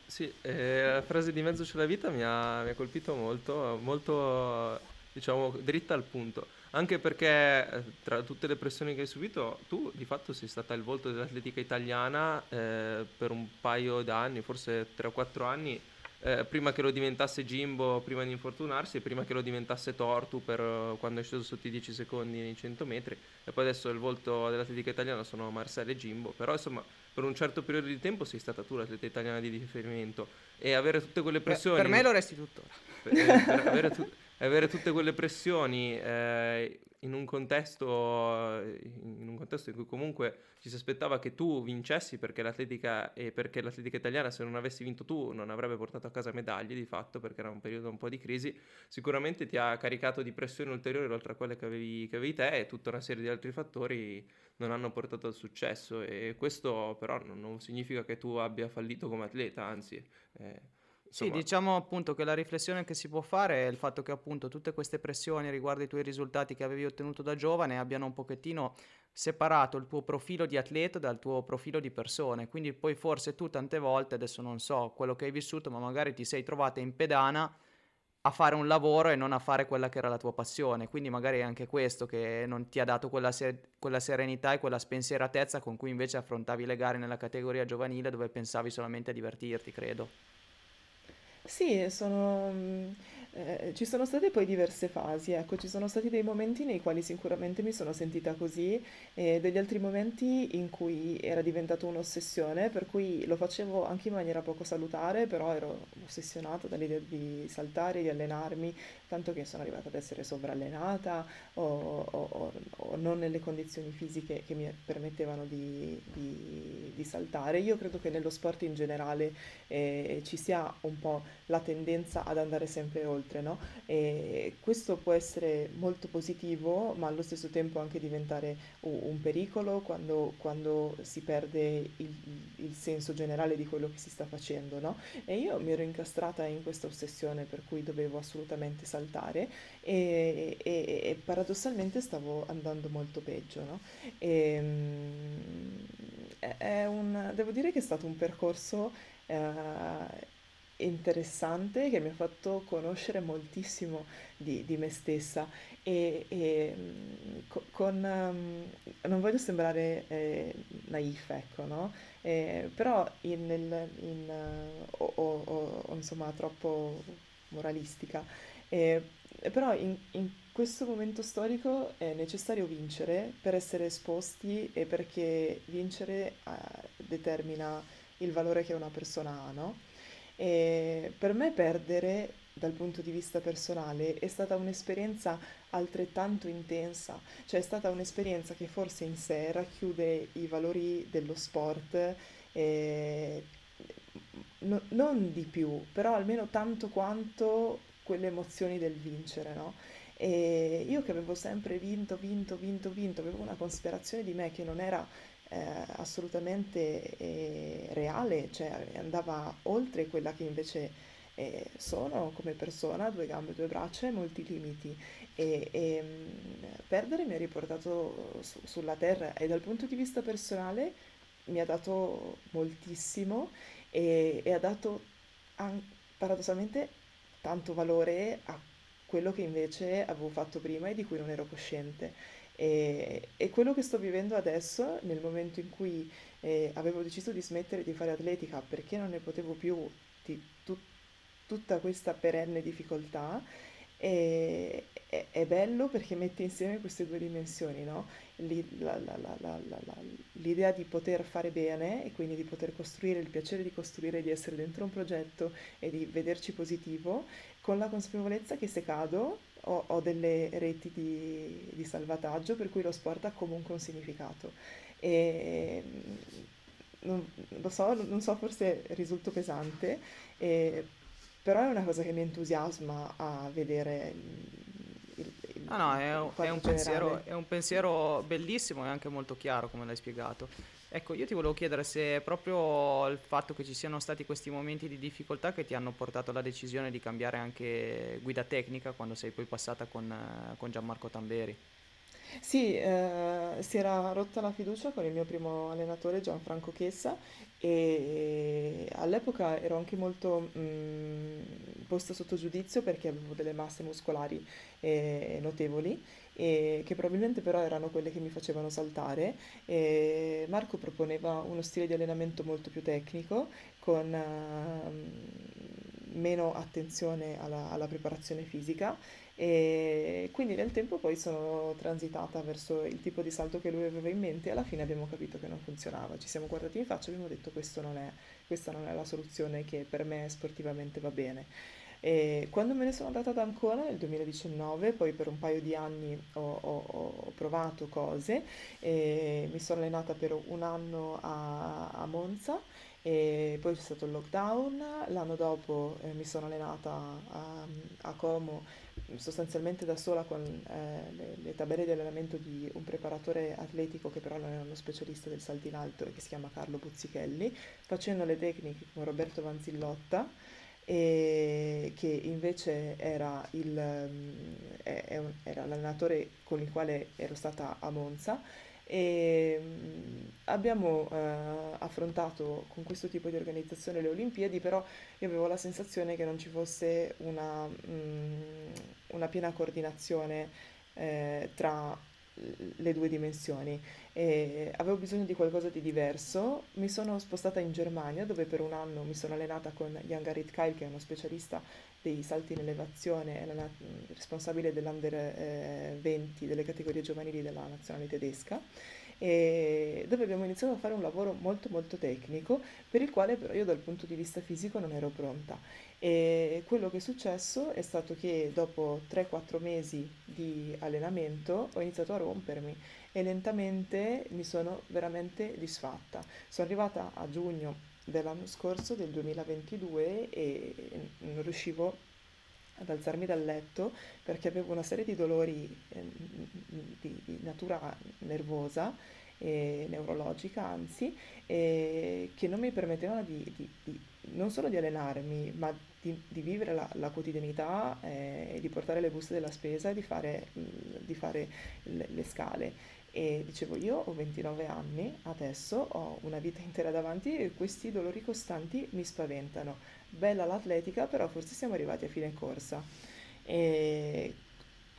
S2: Sì, eh, la frase di mezzo c'è la vita mi ha, mi ha colpito molto, molto diciamo dritta al punto anche perché eh, tra tutte le pressioni che hai subito, tu di fatto sei stata il volto dell'atletica italiana eh, per un paio d'anni, forse 3 o 4 anni, eh, prima che lo diventasse Jimbo, prima di infortunarsi, prima che lo diventasse Tortu per uh, quando è sceso sotto i 10 secondi nei 100 metri, e poi adesso il volto dell'atletica italiana sono Marcel e Jimbo, però insomma per un certo periodo di tempo sei stata tu l'atleta italiana di riferimento. E avere tutte quelle pressioni...
S1: Per, per me lo resti tuttora.
S2: Per, per avere tu, avere tutte quelle pressioni eh, in, un contesto, in un contesto in cui comunque ci si aspettava che tu vincessi perché l'atletica, e perché l'atletica italiana se non avessi vinto tu non avrebbe portato a casa medaglie di fatto perché era un periodo un po' di crisi, sicuramente ti ha caricato di pressione ulteriore oltre a quelle che avevi, che avevi te e tutta una serie di altri fattori non hanno portato al successo. E questo però non, non significa che tu abbia fallito come atleta, anzi... Eh,
S1: sì, diciamo appunto che la riflessione che si può fare è il fatto che appunto tutte queste pressioni riguardo i tuoi risultati che avevi ottenuto da giovane abbiano un pochettino separato il tuo profilo di atleta dal tuo profilo di persone, quindi poi forse tu tante volte, adesso non so quello che hai vissuto, ma magari ti sei trovata in pedana a fare un lavoro e non a fare quella che era la tua passione, quindi magari è anche questo che non ti ha dato quella, se- quella serenità e quella spensieratezza con cui invece affrontavi le gare nella categoria giovanile dove pensavi solamente a divertirti, credo.
S3: Sì, sono, mm, eh, ci sono state poi diverse fasi, ecco, ci sono stati dei momenti nei quali sicuramente mi sono sentita così e degli altri momenti in cui era diventato un'ossessione, per cui lo facevo anche in maniera poco salutare, però ero ossessionata dall'idea di saltare, di allenarmi, tanto che sono arrivata ad essere sovrallenata o, o, o non nelle condizioni fisiche che mi permettevano di, di, di saltare. Io credo che nello sport in generale eh, ci sia un po' la tendenza ad andare sempre oltre, no? E questo può essere molto positivo, ma allo stesso tempo anche diventare un pericolo quando, quando si perde il, il, senso generale di quello che si sta facendo, no? E io mi ero incastrata in questa ossessione per cui dovevo assolutamente saltare e, e, e paradossalmente stavo andando molto peggio, no? E, ehm, un, devo dire che è stato un percorso eh, interessante che mi ha fatto conoscere moltissimo di, di me stessa e, e mm, con, um, non voglio sembrare eh, naif, ecco, no? Eh, però in, nel, in, uh, o, o, o, insomma troppo moralistica. Eh, però in, in questo momento storico è necessario vincere per essere esposti e perché vincere eh, determina il valore che una persona ha, no? E per me perdere dal punto di vista personale è stata un'esperienza altrettanto intensa, cioè è stata un'esperienza che forse in sé racchiude i valori dello sport, eh, no, non di più, però almeno tanto quanto quelle emozioni del vincere, no? E io che avevo sempre vinto, vinto, vinto, vinto, avevo una considerazione di me che non era eh, assolutamente eh, reale, cioè andava oltre quella che invece eh, sono come persona, due gambe, due braccia e molti limiti. E, e mh, perdere mi ha riportato su, sulla terra e dal punto di vista personale mi ha dato moltissimo e, e ha dato an- paradossalmente tanto valore a quello che invece avevo fatto prima e di cui non ero cosciente. E, e quello che sto vivendo adesso, nel momento in cui eh, avevo deciso di smettere di fare atletica perché non ne potevo più di tu- tutta questa perenne difficoltà, e, è, è bello perché mette insieme queste due dimensioni, no? la, la, la, l'idea di poter fare bene e quindi di poter costruire, il piacere di costruire, di essere dentro un progetto e di vederci positivo, con la consapevolezza che se cado ho, ho delle reti di, di, salvataggio per cui lo sport ha comunque un significato. E, non, lo so, non so, forse risulto pesante, eh, però è una cosa che mi entusiasma a vedere
S1: il, il, no, no, è un, è, un pensiero, è un pensiero bellissimo e anche molto chiaro come l'hai spiegato. Ecco, io ti volevo chiedere se proprio il fatto che ci siano stati questi momenti di difficoltà che ti hanno portato alla decisione di cambiare anche guida tecnica quando sei poi passata con, con Gianmarco Tamberi.
S3: Sì, eh, si era rotta la fiducia con il mio primo allenatore Gianfranco Chessa e all'epoca ero anche molto mh, posta sotto giudizio perché avevo delle masse muscolari eh, notevoli e che probabilmente però erano quelle che mi facevano saltare. E Marco proponeva uno stile di allenamento molto più tecnico con uh, meno attenzione alla, alla preparazione fisica e quindi nel tempo poi sono transitata verso il tipo di salto che lui aveva in mente e alla fine abbiamo capito che non funzionava. Ci siamo guardati in faccia e abbiamo detto non è, questa non è la soluzione che per me sportivamente va bene. E quando me ne sono andata ad Ancona nel 2019, poi per un paio di anni ho, ho, ho provato cose, mi sono allenata per un anno a, a Monza e poi c'è stato il lockdown, l'anno dopo eh, mi sono allenata a, a Como sostanzialmente da sola con eh, le, le, tabelle di allenamento di un preparatore atletico che però non era uno specialista del salto in alto e che si chiama Carlo Buzzichelli, facendo le tecniche con Roberto Vanzillotta e che invece era, il, mm, era l'allenatore con il quale ero stata a Monza e mm, abbiamo eh, affrontato con questo tipo di organizzazione le Olimpiadi, però io avevo la sensazione che non ci fosse una, mh, mm, una piena coordinazione eh, tra le due dimensioni e avevo bisogno di qualcosa di diverso. Mi sono spostata in Germania dove per un anno mi sono allenata con Jan Garit Keil che è uno specialista dei salti in elevazione, è la, responsabile dell'Under eh, 20 delle categorie giovanili della nazionale tedesca e dove abbiamo iniziato a fare un lavoro molto molto tecnico per il quale però io dal punto di vista fisico non ero pronta e quello che è successo è stato che dopo 3-4 mesi di allenamento ho iniziato a rompermi e lentamente mi sono veramente disfatta. Sono arrivata a giugno dell'anno scorso, del 2022, e non riuscivo ad alzarmi dal letto perché avevo una serie di dolori eh, di, di, natura nervosa e neurologica, anzi, e che non mi permettevano di, di, non solo di allenarmi, ma di, vivere la, la quotidianità eh, di portare le buste della spesa e di fare, di fare le, le scale. E dicevo, io ho 29 anni, adesso ho una vita intera davanti e questi dolori costanti mi spaventano bella l'atletica, però forse siamo arrivati a fine corsa. E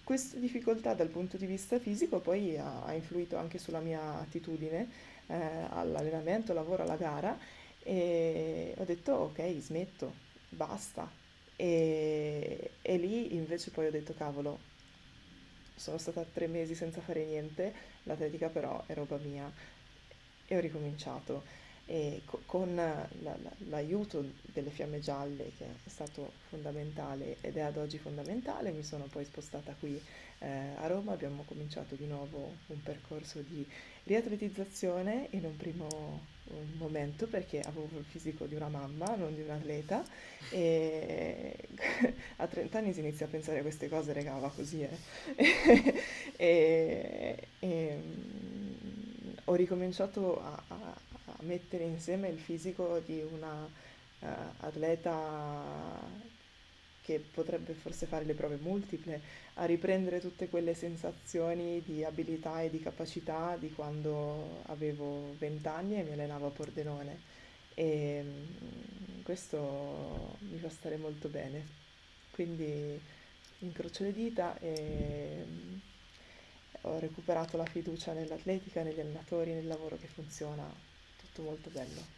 S3: questa difficoltà dal punto di vista fisico poi ha, ha influito anche sulla mia attitudine eh, all'allenamento, al lavoro, alla gara e ho detto ok, smetto, basta. E, e lì invece poi ho detto, cavolo, sono stata tre mesi senza fare niente, l'atletica però è roba mia. E ho ricominciato. E co- con la- la- l'aiuto delle fiamme gialle che è stato fondamentale ed è ad oggi fondamentale, mi sono poi spostata qui eh, a Roma, abbiamo cominciato di nuovo un percorso di riatletizzazione in un primo momento perché avevo il fisico di una mamma, non di un atleta e a 30 anni si inizia a pensare a queste cose, regava così eh. e, e, mm, ho ricominciato a, a, a, mettere insieme il fisico di una uh, atleta che potrebbe forse fare le prove multiple, a riprendere tutte quelle sensazioni di abilità e di capacità di quando avevo 20 anni e mi allenavo a Pordenone. E mm, questo mi fa stare molto bene. Quindi incrocio le dita e mm, ho recuperato la fiducia nell'atletica, negli allenatori, nel lavoro che funziona, tutto molto bello.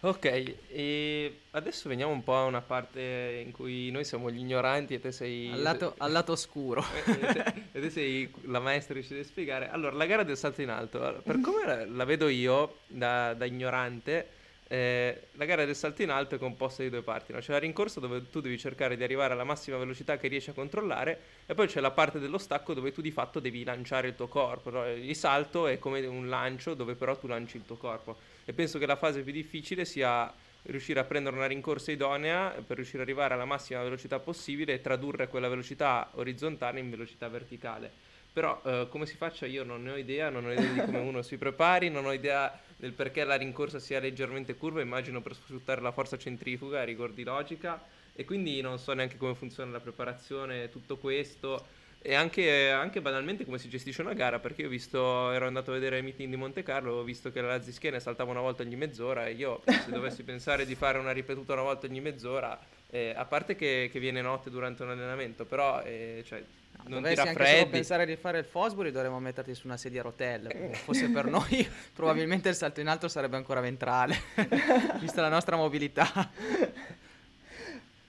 S2: Ok, e adesso veniamo un po' a una parte in cui noi siamo gli ignoranti e te sei...
S1: Al lato, al lato oscuro.
S2: e te sei la maestra che ci deve spiegare. Allora, la gara del salto in alto, per come la, la vedo io da, da ignorante, eh, la gara del salto in alto è composta di due parti, no? c'è la rincorsa dove tu devi cercare di arrivare alla massima velocità che riesci a controllare e poi c'è la parte dello stacco dove tu di fatto devi lanciare il tuo corpo, no? il salto è come un lancio dove però tu lanci il tuo corpo e penso che la fase più difficile sia riuscire a prendere una rincorsa idonea per riuscire ad arrivare alla massima velocità possibile e tradurre quella velocità orizzontale in velocità verticale. Però eh, come si faccia io non ne ho idea, non ho idea di come uno si prepari, non ho idea del perché la rincorsa sia leggermente curva, immagino per sfruttare la forza centrifuga rigor di logica. E quindi non so neanche come funziona la preparazione, tutto questo. E anche, anche, banalmente come si gestisce una gara perché io visto ero andato a vedere i meeting di Monte Carlo ho visto che la Lazzischiene saltava una volta ogni mezz'ora e io se dovessi pensare di fare una ripetuta una volta ogni mezz'ora eh, a parte che, che, viene notte durante un allenamento però eh, cioè, non
S1: Dovessi
S2: ti
S1: raffreddi anche solo pensare di fare il Fosbury dovremmo metterti su una sedia a rotelle. Se fosse per noi probabilmente il salto in alto sarebbe ancora ventrale vista la nostra mobilità.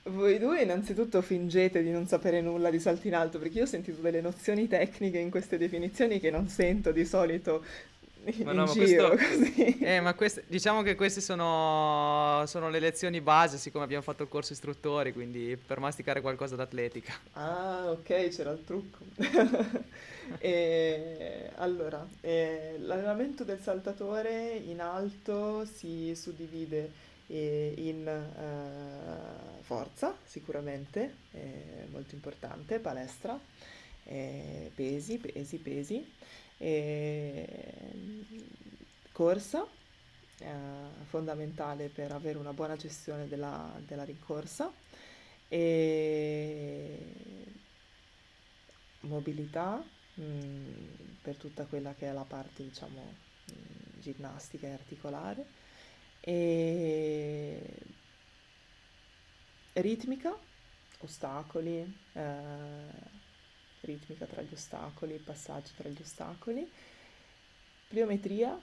S3: Voi due innanzitutto fingete di non sapere nulla di salto in alto, perché io ho sentito delle nozioni tecniche in queste definizioni che non sento di solito ma no, ma giro, questo...
S1: eh, ma queste, diciamo che queste sono, sono, le lezioni base, siccome abbiamo fatto il corso istruttori, quindi per masticare qualcosa d'atletica.
S3: Ah, ok, c'era il trucco. e, allora, eh, l'allenamento del saltatore in alto si suddivide in uh, forza sicuramente, molto importante, palestra, eh, pesi, pesi, pesi, corsa, eh, fondamentale per avere una buona gestione della, della rincorsa, e mobilità mh, mm, per tutta quella che è la parte diciamo mm, ginnastica e articolare. E ritmica, ostacoli, eh, ritmica tra gli ostacoli, passaggi tra gli ostacoli, pliometria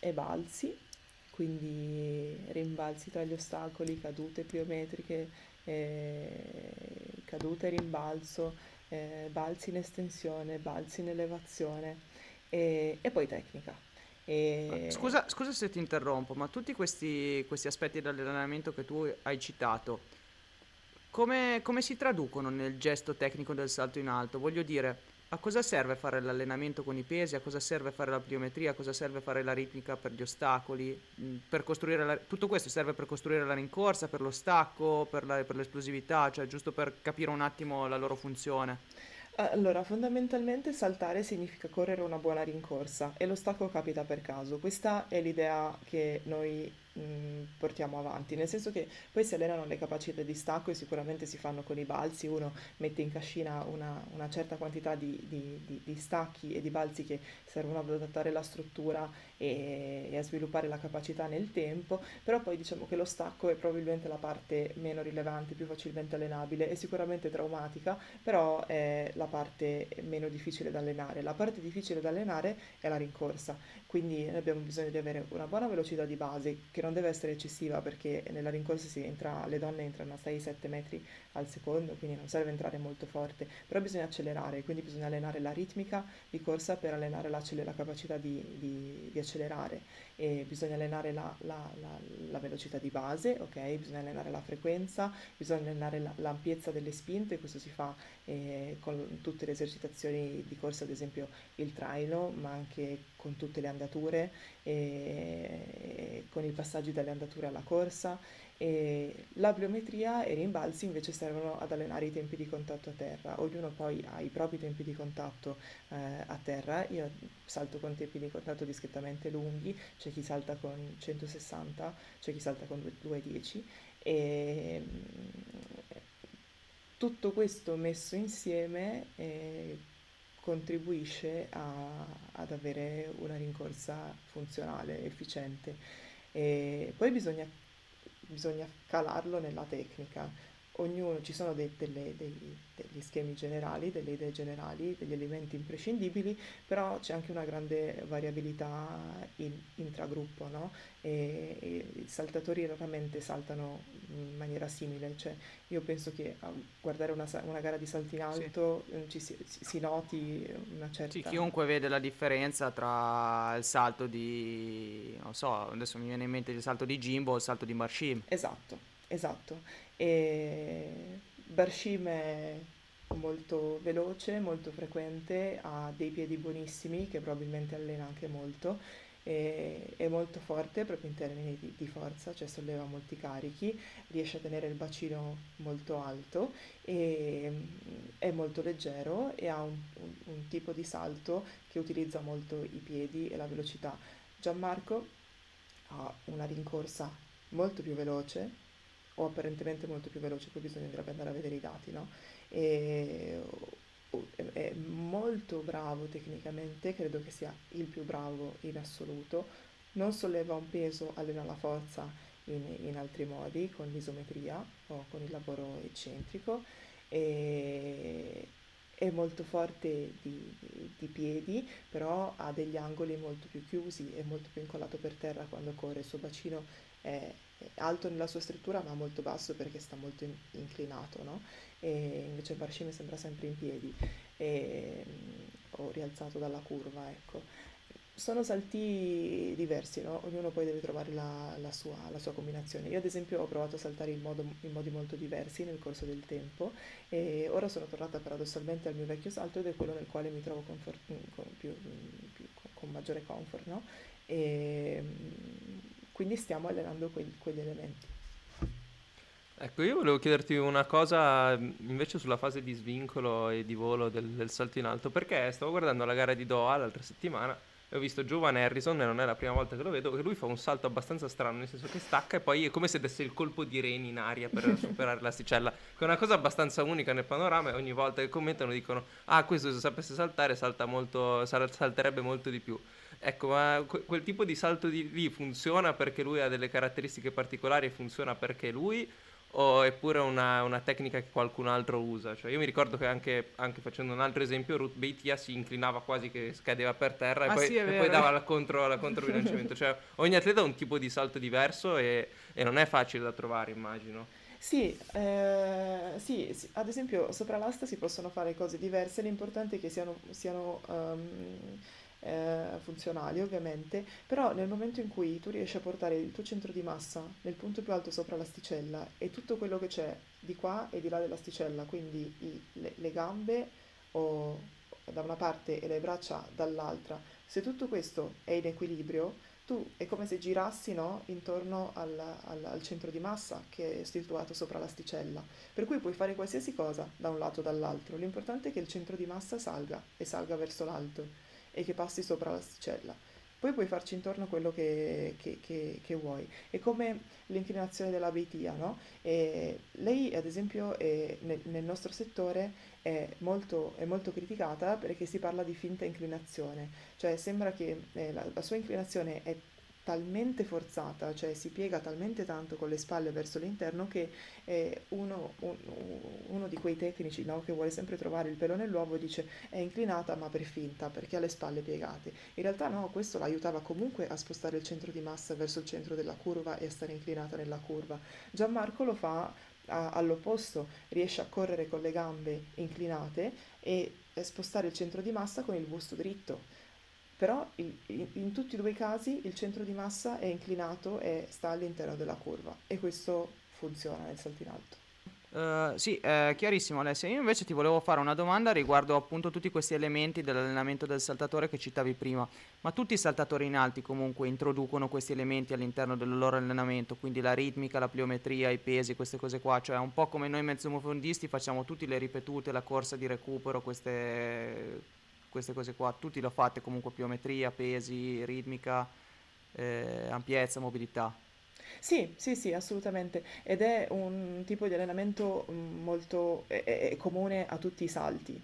S3: e balzi, quindi rimbalzi tra gli ostacoli, cadute pliometriche, eh, cadute e rimbalzo, eh, balzi in estensione, balzi in elevazione e, e poi tecnica.
S1: E... Scusa, scusa, se ti interrompo, ma tutti questi, questi aspetti dell'allenamento che tu hai citato, come, come, si traducono nel gesto tecnico del salto in alto? Voglio dire, a cosa serve fare l'allenamento con i pesi? A cosa serve fare la pliometria? A cosa serve fare la ritmica per gli ostacoli? Mm, per la... Tutto questo serve per costruire la rincorsa, per lo stacco, per, la, per l'esplosività, cioè giusto per capire un attimo la loro funzione.
S3: Allora, fondamentalmente saltare significa correre una buona rincorsa e lo stacco capita per caso. Questa è l'idea che noi mh, portiamo avanti, nel senso che poi si allenano le capacità di stacco e sicuramente si fanno con i balzi, uno mette in cascina una, una certa quantità di, di, di, di, stacchi e di balzi che servono ad adattare la struttura e, e, a sviluppare la capacità nel tempo, però poi diciamo che lo stacco è probabilmente la parte meno rilevante, più facilmente allenabile e sicuramente traumatica, però è la parte meno difficile da allenare. La parte difficile da allenare è la rincorsa, quindi abbiamo bisogno di avere una buona velocità di base che non non deve essere eccessiva perché nella rincorsa entra, le donne entrano a 6-7 metri al secondo, quindi non serve entrare molto forte, però bisogna accelerare, quindi bisogna allenare la ritmica di corsa per allenare la, la capacità di, di, di, accelerare e bisogna allenare la, la, la, velocità di base, ok? Bisogna allenare la frequenza, bisogna allenare l'ampiezza delle spinte, questo si fa eh, con tutte le esercitazioni di corsa, ad esempio il traino, ma anche con tutte le andature, eh, con i passaggi dalle andature alla corsa e la pliometria e i rimbalzi invece servono ad allenare i tempi di contatto a terra. Ognuno poi ha i propri tempi di contatto eh, a terra. Io salto con tempi di contatto discretamente lunghi, c'è chi salta con 160, c'è chi salta con 210 e mm, tutto questo messo insieme eh, contribuisce a, ad avere una rincorsa funzionale, efficiente. E poi bisogna bisogna calarlo nella tecnica. Ognuno, ci sono dei, delle, dei, degli schemi generali, delle idee generali, degli elementi imprescindibili, però c'è anche una grande variabilità in, intragruppo, no? E, e, i saltatori raramente saltano in maniera simile, cioè io penso che a guardare una, una gara di salto in alto sì. ci si, si, noti una certa...
S1: Sì, chiunque vede la differenza tra il salto di, non so, adesso mi viene in mente il salto di Jimbo e il salto di Marshim.
S3: Esatto, esatto. E Barshim è molto veloce, molto frequente, ha dei piedi buonissimi che probabilmente allena anche molto e è molto forte proprio in termini di, di, forza, cioè solleva molti carichi, riesce a tenere il bacino molto alto e è molto leggero e ha un, un, un tipo di salto che utilizza molto i piedi e la velocità. Gianmarco ha una rincorsa molto più veloce, o apparentemente molto più veloce, poi bisognerebbe andare a vedere i dati, no? E, è molto bravo tecnicamente, credo che sia il più bravo in assoluto, non solleva un peso, allena la forza in, in altri modi, con l'isometria o con il lavoro eccentrico, e, è molto forte di, di, di, piedi, però ha degli angoli molto più chiusi, è molto più incollato per terra quando corre, il suo bacino è alto nella sua struttura ma molto basso perché sta molto in, inclinato, no? E invece Barshim sembra sempre in piedi e, o rialzato dalla curva, ecco. Sono salti diversi, no? Ognuno poi deve trovare la, la, sua, la, sua, combinazione. Io ad esempio ho provato a saltare in, modo, in modi molto diversi nel corso del tempo e ora sono tornata paradossalmente al mio vecchio salto ed è quello nel quale mi trovo comfort, con, più, più, con maggiore comfort, no? E, quindi stiamo allenando quegli, quegli elementi.
S2: Ecco, io volevo chiederti una cosa invece sulla fase di svincolo e di volo del, del salto in alto, perché stavo guardando la gara di Doha l'altra settimana e ho visto Giovanni Harrison, e non è la prima volta che lo vedo, che lui fa un salto abbastanza strano, nel senso che stacca e poi è come se desse il colpo di reni in aria per superare l'asticella, che è una cosa abbastanza unica nel panorama e ogni volta che commentano dicono, ah questo se sapesse saltare salta molto, salterebbe molto di più. Ecco, ma quel tipo di salto di lì funziona perché lui ha delle caratteristiche particolari e funziona perché lui o è pure una, una tecnica che qualcun altro usa? Cioè, io mi ricordo che anche, anche, facendo un altro esempio, Ruth Beitia si inclinava quasi che scadeva per terra e, ah, poi, sì, e poi, dava la contro, la controbilanciamento. cioè, ogni atleta ha un tipo di salto diverso e, e non è facile da trovare, immagino.
S3: Sì, eh, sì, sì, ad esempio sopra l'asta si possono fare cose diverse, l'importante è che siano, siano um, eh, funzionali ovviamente, però nel momento in cui tu riesci a portare il tuo centro di massa nel punto più alto sopra l'asticella e tutto quello che c'è di qua e di là dell'asticella, quindi i, le, le gambe o da una parte e le braccia dall'altra, se tutto questo è in equilibrio, tu è come se girassi no, intorno al, al, al, centro di massa che è situato sopra l'asticella, per cui puoi fare qualsiasi cosa da un lato o dall'altro, l'importante è che il centro di massa salga e salga verso l'alto e che passi sopra l'asticella. Poi puoi farci intorno quello che, che, che, che vuoi. È come l'inclinazione della beitia, no? E lei, ad esempio, è, nel, nel, nostro settore è molto, è molto, criticata perché si parla di finta inclinazione, cioè sembra che eh, la, la, sua inclinazione è talmente forzata, cioè si piega talmente tanto con le spalle verso l'interno che eh, uno, un, uno, di quei tecnici no, che vuole sempre trovare il pelo nell'uovo dice è inclinata ma per finta perché ha le spalle piegate. In realtà no, questo l'aiutava comunque a spostare il centro di massa verso il centro della curva e a stare inclinata nella curva. Gianmarco lo fa a, all'opposto, riesce a correre con le gambe inclinate e spostare il centro di massa con il busto dritto però in, in, tutti e due i casi il centro di massa è inclinato e sta all'interno della curva e questo funziona nel salto in alto.
S1: Uh, sì, è chiarissimo Alessia. Io invece ti volevo fare una domanda riguardo appunto tutti questi elementi dell'allenamento del saltatore che citavi prima. Ma tutti i saltatori in alti comunque introducono questi elementi all'interno del loro allenamento, quindi la ritmica, la pliometria, i pesi, queste cose qua. Cioè un po' come noi mezzofondisti facciamo tutte le ripetute, la corsa di recupero, queste queste cose qua, tutti lo fate comunque pliometria, pesi, ritmica, eh, ampiezza, mobilità.
S3: Sì, sì, sì, assolutamente. Ed è un tipo di allenamento mm, molto è, è comune a tutti i salti,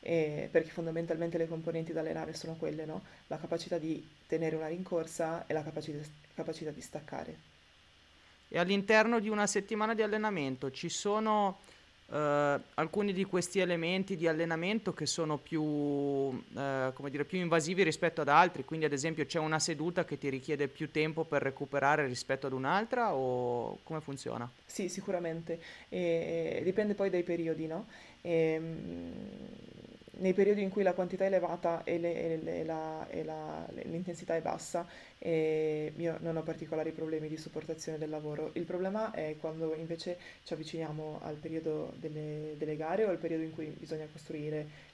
S3: eh, perché fondamentalmente le componenti da allenare sono quelle, no? La capacità di tenere una rincorsa e la capacità, capacità di staccare.
S1: E all'interno di una settimana di allenamento ci sono Uh, alcuni di questi elementi di allenamento che sono più, come dire, più invasivi rispetto ad altri, quindi ad esempio c'è una seduta che ti richiede più tempo per recuperare rispetto ad un'altra o come funziona?
S3: Sì, sicuramente, e, dipende poi dai periodi, no? E, ehm, nei periodi in cui la quantità è elevata e, le, e, la, e la, l'intensità è bassa, io non ho particolari problemi di sopportazione del lavoro. Il problema è quando invece ci avviciniamo al periodo delle, delle gare o al periodo in cui bisogna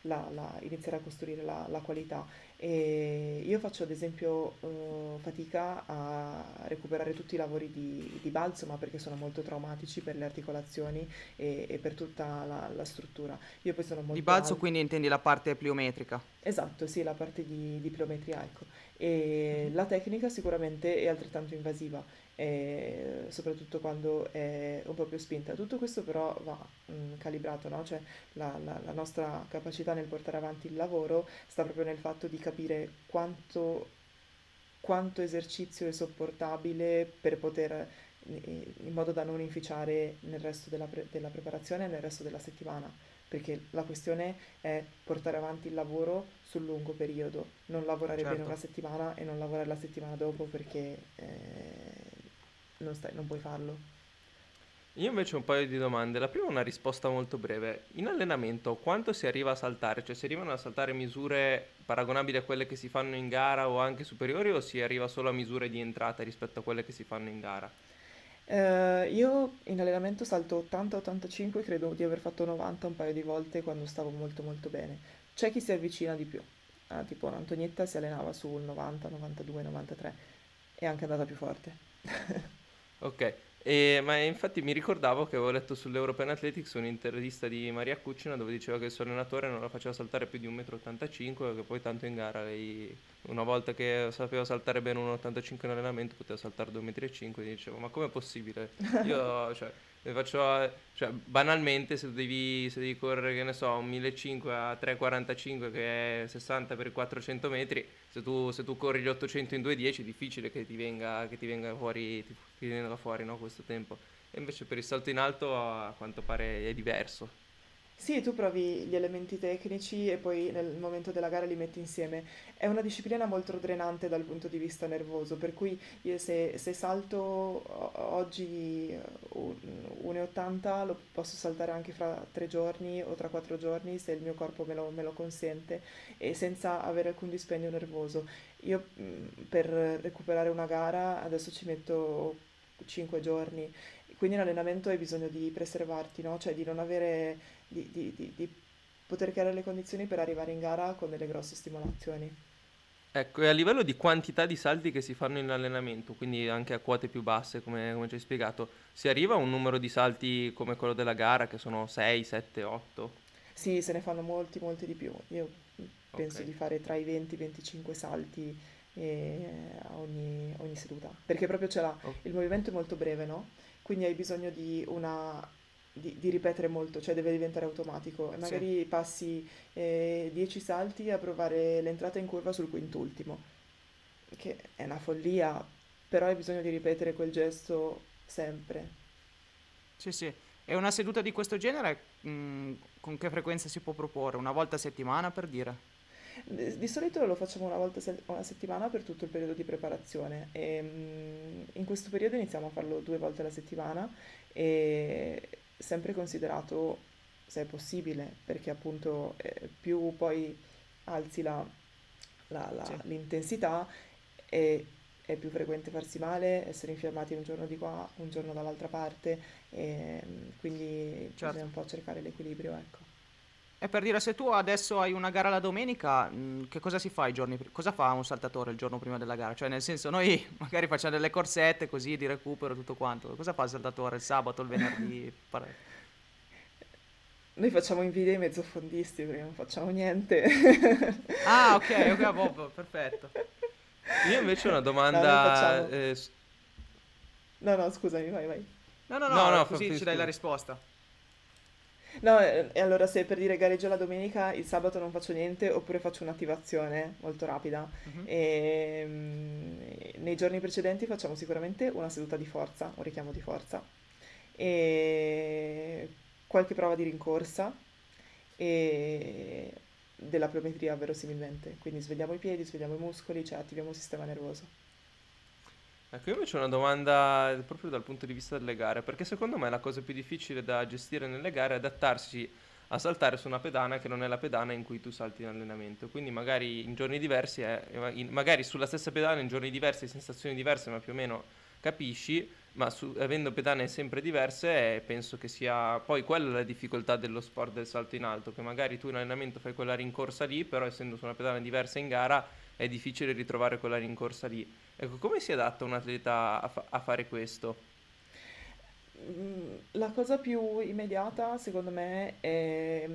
S3: la, iniziare a costruire la qualità. E io faccio ad esempio uh, fatica a recuperare tutti i lavori di, di, balzo, ma perché sono molto traumatici per le articolazioni e, e per tutta la, la, struttura. Io poi sono molto
S1: di balzo, al... quindi intendi la parte pliometrica?
S3: Esatto, sì, la parte di, di pliometria, ecco. E la tecnica sicuramente è altrettanto invasiva, eh, soprattutto quando è un po' più spinta. Tutto questo però va mh, mm, calibrato, no? cioè la, la, la, nostra capacità nel portare avanti il lavoro sta proprio nel fatto di capire quanto, quanto esercizio è sopportabile per poter in modo da non inficiare nel resto della, pre- della preparazione e nel resto della settimana perché la questione è portare avanti il lavoro sul lungo periodo, non lavorare certo. bene una settimana e non lavorare la settimana dopo perché eh, non, stai, non puoi farlo.
S2: Io invece ho un paio di domande. La prima è una risposta molto breve. In allenamento quanto si arriva a saltare? Cioè si arrivano a saltare misure paragonabili a quelle che si fanno in gara o anche superiori o si arriva solo a misure di entrata rispetto a quelle che si fanno in gara?
S3: Eh, io in allenamento salto 80-85, credo di aver fatto 90 un paio di volte quando stavo molto molto bene. C'è chi si avvicina di più, ah, tipo Antonietta si allenava sul 90, 92, 93 e anche andata più forte.
S2: ok, e, ma infatti mi ricordavo che avevo letto sull'European Athletics un'intervista di Maria Cuccina dove diceva che il suo allenatore non la faceva saltare più di 1,85 m e che poi tanto in gara lei, una volta che sapeva saltare bene 1,85 m in allenamento poteva saltare 2,5 m e dicevo ma com'è possibile? Io cioè, faccio, cioè, banalmente se devi, se devi correre che ne so un 1500 a 3,45 che è 60 per 400 metri se tu, se tu corri gli 800 in 2,10 è difficile che ti venga, che ti venga fuori, ti, ti venga fuori no, questo tempo. E invece per il salto in alto a quanto pare è diverso
S3: sì, tu provi gli elementi tecnici e poi nel momento della gara li metti insieme. È una disciplina molto drenante dal punto di vista nervoso, per cui io se, se salto oggi 1,80 lo posso saltare anche fra tre giorni o tra quattro giorni se il mio corpo me lo, me lo consente e senza avere alcun dispendio nervoso. Io per recuperare una gara adesso ci metto 5 giorni, quindi in allenamento hai bisogno di preservarti, no? cioè di non avere di, di, di, poter creare le condizioni per arrivare in gara con delle grosse stimolazioni.
S2: Ecco, e a livello di quantità di salti che si fanno in allenamento, quindi anche a quote più basse, come, come ci hai spiegato, si arriva a un numero di salti come quello della gara, che sono 6, 7, 8?
S3: Sì, se ne fanno molti, molti di più. Io penso okay. di fare tra i 20 e i 25 salti eh, ogni, ogni, seduta, perché proprio c'è la, okay. il movimento è molto breve, no? Quindi hai bisogno di una di, di, ripetere molto, cioè deve diventare automatico. E magari sì. passi 10 eh, salti a provare l'entrata in curva sul quintultimo, che è una follia però hai bisogno di ripetere quel gesto sempre.
S1: Sì, sì. E una seduta di questo genere mh, mm, con che frequenza si può proporre? Una volta a settimana per dire?
S3: Di solito lo facciamo una volta a settimana per tutto il periodo di preparazione e mm, in questo periodo iniziamo a farlo due volte alla settimana e sempre considerato se è possibile perché appunto eh, più poi alzi la, la, la, sì. l'intensità e è più frequente farsi male, essere infiammati un giorno di qua, un giorno dall'altra parte, e mm, quindi certo. bisogna un po' cercare l'equilibrio, ecco.
S1: E per dire, se tu adesso hai una gara la domenica, mh, che cosa si fa i giorni? Cosa fa un saltatore il giorno prima della gara? Cioè, nel senso, noi magari facciamo delle corsette così di recupero tutto quanto. Cosa fa il saltatore il sabato, il venerdì?
S3: Noi facciamo invidia ai mezzofondisti perché non facciamo niente.
S1: ah, ok, ok, Bob, perfetto.
S2: Io invece ho una domanda...
S3: No, eh, no, no, scusami, vai, vai.
S1: No, no, no, no, no così ci dai la risposta.
S3: No, e allora se per dire gareggio la domenica, il sabato non faccio niente oppure faccio un'attivazione molto rapida. Uh-huh. E, mh, nei giorni precedenti facciamo sicuramente una seduta di forza, un richiamo di forza e qualche prova di rincorsa e della pliometria verosimilmente. Quindi svegliamo i piedi, svegliamo i muscoli, cioè attiviamo il sistema nervoso.
S2: Ecco, io invece ho una domanda proprio dal punto di vista delle gare, perché secondo me la cosa più difficile da gestire nelle gare è adattarsi a saltare su una pedana che non è la pedana in cui tu salti in allenamento. Quindi magari in giorni diversi, è, magari sulla stessa pedana in giorni diversi, sensazioni diverse, ma più o meno capisci, ma su, avendo pedane sempre diverse, eh, penso che sia poi quella la difficoltà dello sport del salto in alto, che magari tu in allenamento fai quella rincorsa lì, però essendo su una pedana diversa in gara è difficile ritrovare quella rincorsa lì. Ecco, come si adatta un atleta a, fa- a fare questo?
S3: Mm, la cosa più immediata, secondo me, è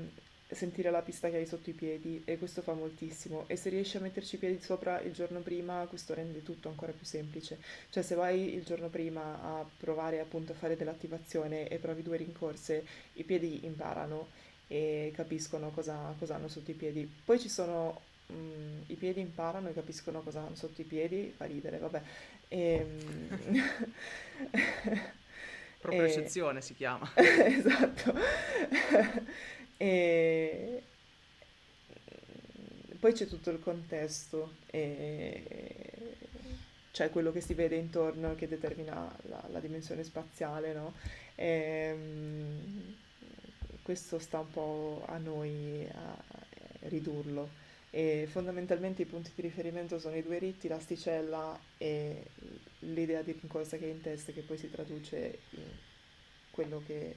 S3: sentire la pista che hai sotto i piedi e questo fa moltissimo e se riesci a metterci i piedi sopra il giorno prima questo rende tutto ancora più semplice cioè se vai il giorno prima a provare appunto a fare dell'attivazione e provi due rincorse i piedi imparano e capiscono cosa, cosa hanno sotto i piedi poi ci sono mm, i piedi imparano e capiscono cosa hanno sotto i piedi, fa ridere, vabbè. E,
S1: Propriocezione e... si chiama.
S3: esatto. E poi c'è tutto il contesto, e... cioè quello che si vede intorno che determina la, la dimensione spaziale, no? E, questo sta un po' a noi a ridurlo e fondamentalmente i punti di riferimento sono i due ritti, l'asticella e l'idea di rincorsa che hai in testa che poi si traduce in quello che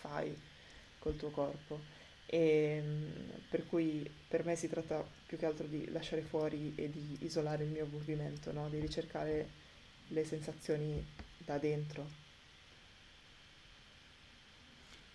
S3: fai col tuo corpo. E, per cui per me si tratta più che altro di lasciare fuori e di isolare il mio movimento, no? di ricercare le sensazioni da dentro.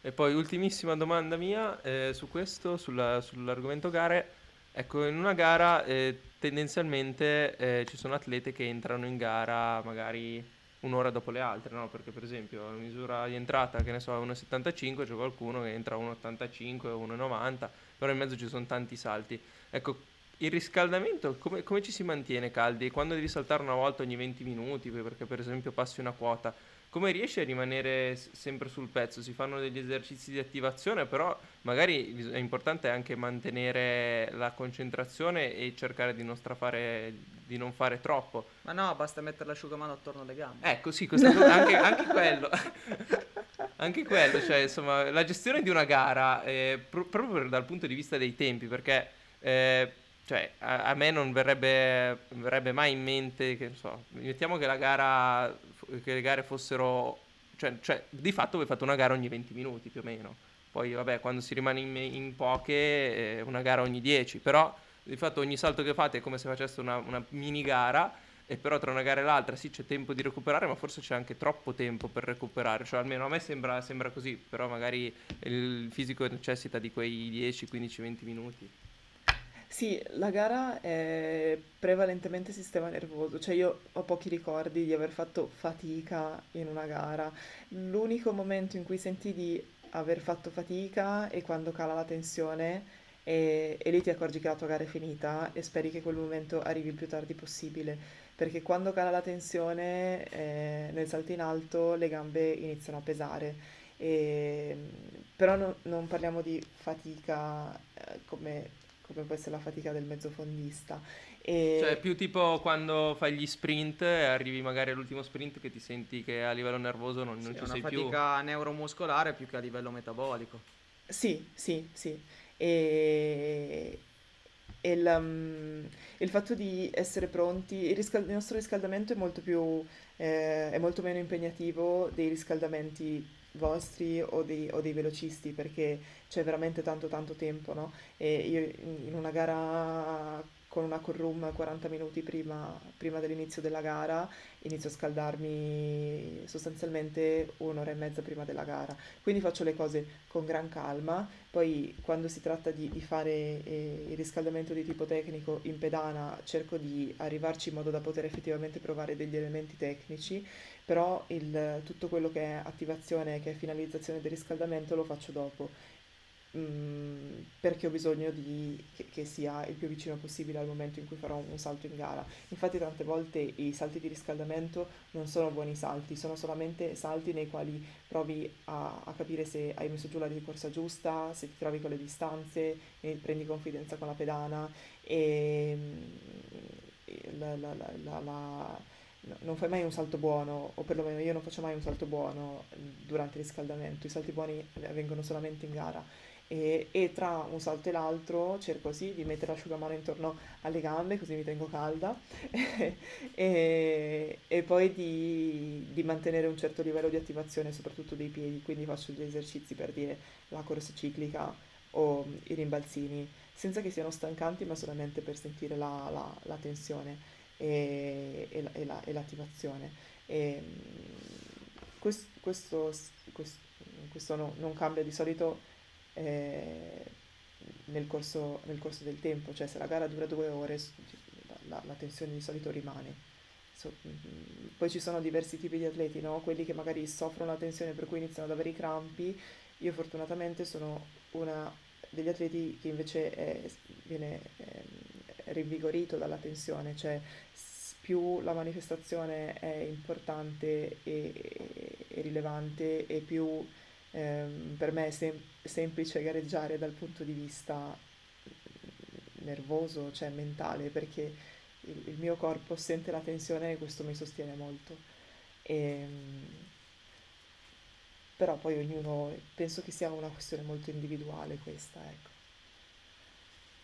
S2: E poi ultimissima domanda mia eh, su questo, sulla, sull'argomento gare Ecco, in una gara eh, tendenzialmente eh, ci sono atlete che entrano in gara magari un'ora dopo le altre, no? Perché per esempio la misura di entrata, che ne so, è 1,75, c'è qualcuno che entra a 1,85 o 1,90, però in mezzo ci sono tanti salti. Ecco, il riscaldamento come, come ci si mantiene caldi? Quando devi saltare una volta ogni 20 minuti, perché per esempio passi una quota, come riesci a rimanere sempre sul pezzo? Si fanno degli esercizi di attivazione, però magari è importante anche mantenere la concentrazione e cercare di non strafare, di non fare troppo.
S1: Ma no, basta mettere l'asciugamano attorno alle gambe.
S2: Ecco, sì, cosa, anche, anche, quello. anche quello, cioè, insomma, la gestione di una gara, eh, pro- proprio dal punto di vista dei tempi, perché... Eh, cioè, a, a, me non verrebbe, verrebbe mai in mente che, non so, mettiamo che la gara che le gare fossero... Cioè, cioè, di fatto voi fate una gara ogni 20 minuti più o meno. Poi, vabbè, quando si rimane in, in poche, eh, una gara ogni 10. Però, di fatto, ogni salto che fate è come se faceste una, una mini gara. E però tra una gara e l'altra sì c'è tempo di recuperare, ma forse c'è anche troppo tempo per recuperare. Cioè, almeno a me sembra, sembra così. Però magari il fisico necessita di quei 10, 15, 20 minuti.
S3: Sì, la gara è prevalentemente sistema nervoso, cioè io ho pochi ricordi di aver fatto fatica in una gara. L'unico momento in cui senti di aver fatto fatica è quando cala la tensione e, e lì ti accorgi che la tua gara è finita e speri che quel momento arrivi il più tardi possibile, perché quando cala la tensione eh, nel salto in alto le gambe iniziano a pesare. E, però no, non parliamo di fatica eh, come, come può essere la fatica del mezzofondista.
S2: E... Cioè, più tipo quando fai gli sprint e arrivi magari all'ultimo sprint che ti senti che a livello nervoso non, non sì, ci sei più.
S1: È una fatica neuromuscolare più che a livello metabolico.
S3: Sì, sì, sì. E, e il, um, il, fatto di essere pronti, il, riscal- il nostro riscaldamento è molto, più, eh, è molto meno impegnativo dei riscaldamenti vostri o dei, o dei, velocisti perché c'è veramente tanto tanto tempo, no? E io in una gara con una core room 40 minuti prima, prima, dell'inizio della gara, inizio a scaldarmi sostanzialmente un'ora e mezza prima della gara. Quindi faccio le cose con gran calma, poi quando si tratta di, di fare eh, il riscaldamento di tipo tecnico in pedana cerco di arrivarci in modo da poter effettivamente provare degli elementi tecnici, però il, tutto quello che è attivazione, che è finalizzazione del riscaldamento lo faccio dopo Mm, perché ho bisogno di, che, che, sia il più vicino possibile al momento in cui farò un, salto in gara. Infatti tante volte i salti di riscaldamento non sono buoni salti, sono solamente salti nei quali provi a, a capire se hai messo giù la ricorsa giusta, se ti trovi con le distanze, prendi confidenza con la pedana e mm, la, la, la, non fai mai un salto buono, o perlomeno io non faccio mai un salto buono durante il riscaldamento, i salti buoni avvengono solamente in gara. E, e, tra un salto e l'altro cerco sì di mettere l'asciugamano intorno alle gambe così mi tengo calda. E, e, poi di, di, mantenere un certo livello di attivazione soprattutto dei piedi, quindi faccio degli esercizi per dire la corsa ciclica o i rimbalzini, senza che siano stancanti ma solamente per sentire la, la, la tensione e, e, la, e l'attivazione. E, questo, questo, questo, questo no, non cambia di solito eh, nel, corso, nel, corso, del tempo, cioè se la gara dura due ore la, la tensione di solito rimane. So, poi ci sono diversi tipi di atleti, no? quelli che magari soffrono la tensione per cui iniziano ad avere i crampi. Io fortunatamente sono una degli atleti che invece è, viene eh, rinvigorito dalla tensione, cioè più la manifestazione è importante e, e rilevante e più ehm, per me è sem- semplice gareggiare dal punto di vista nervoso, cioè mentale, perché il, il mio corpo sente la tensione e questo mi sostiene molto. E, ehm, però poi ognuno, penso che sia una questione molto individuale questa, ecco.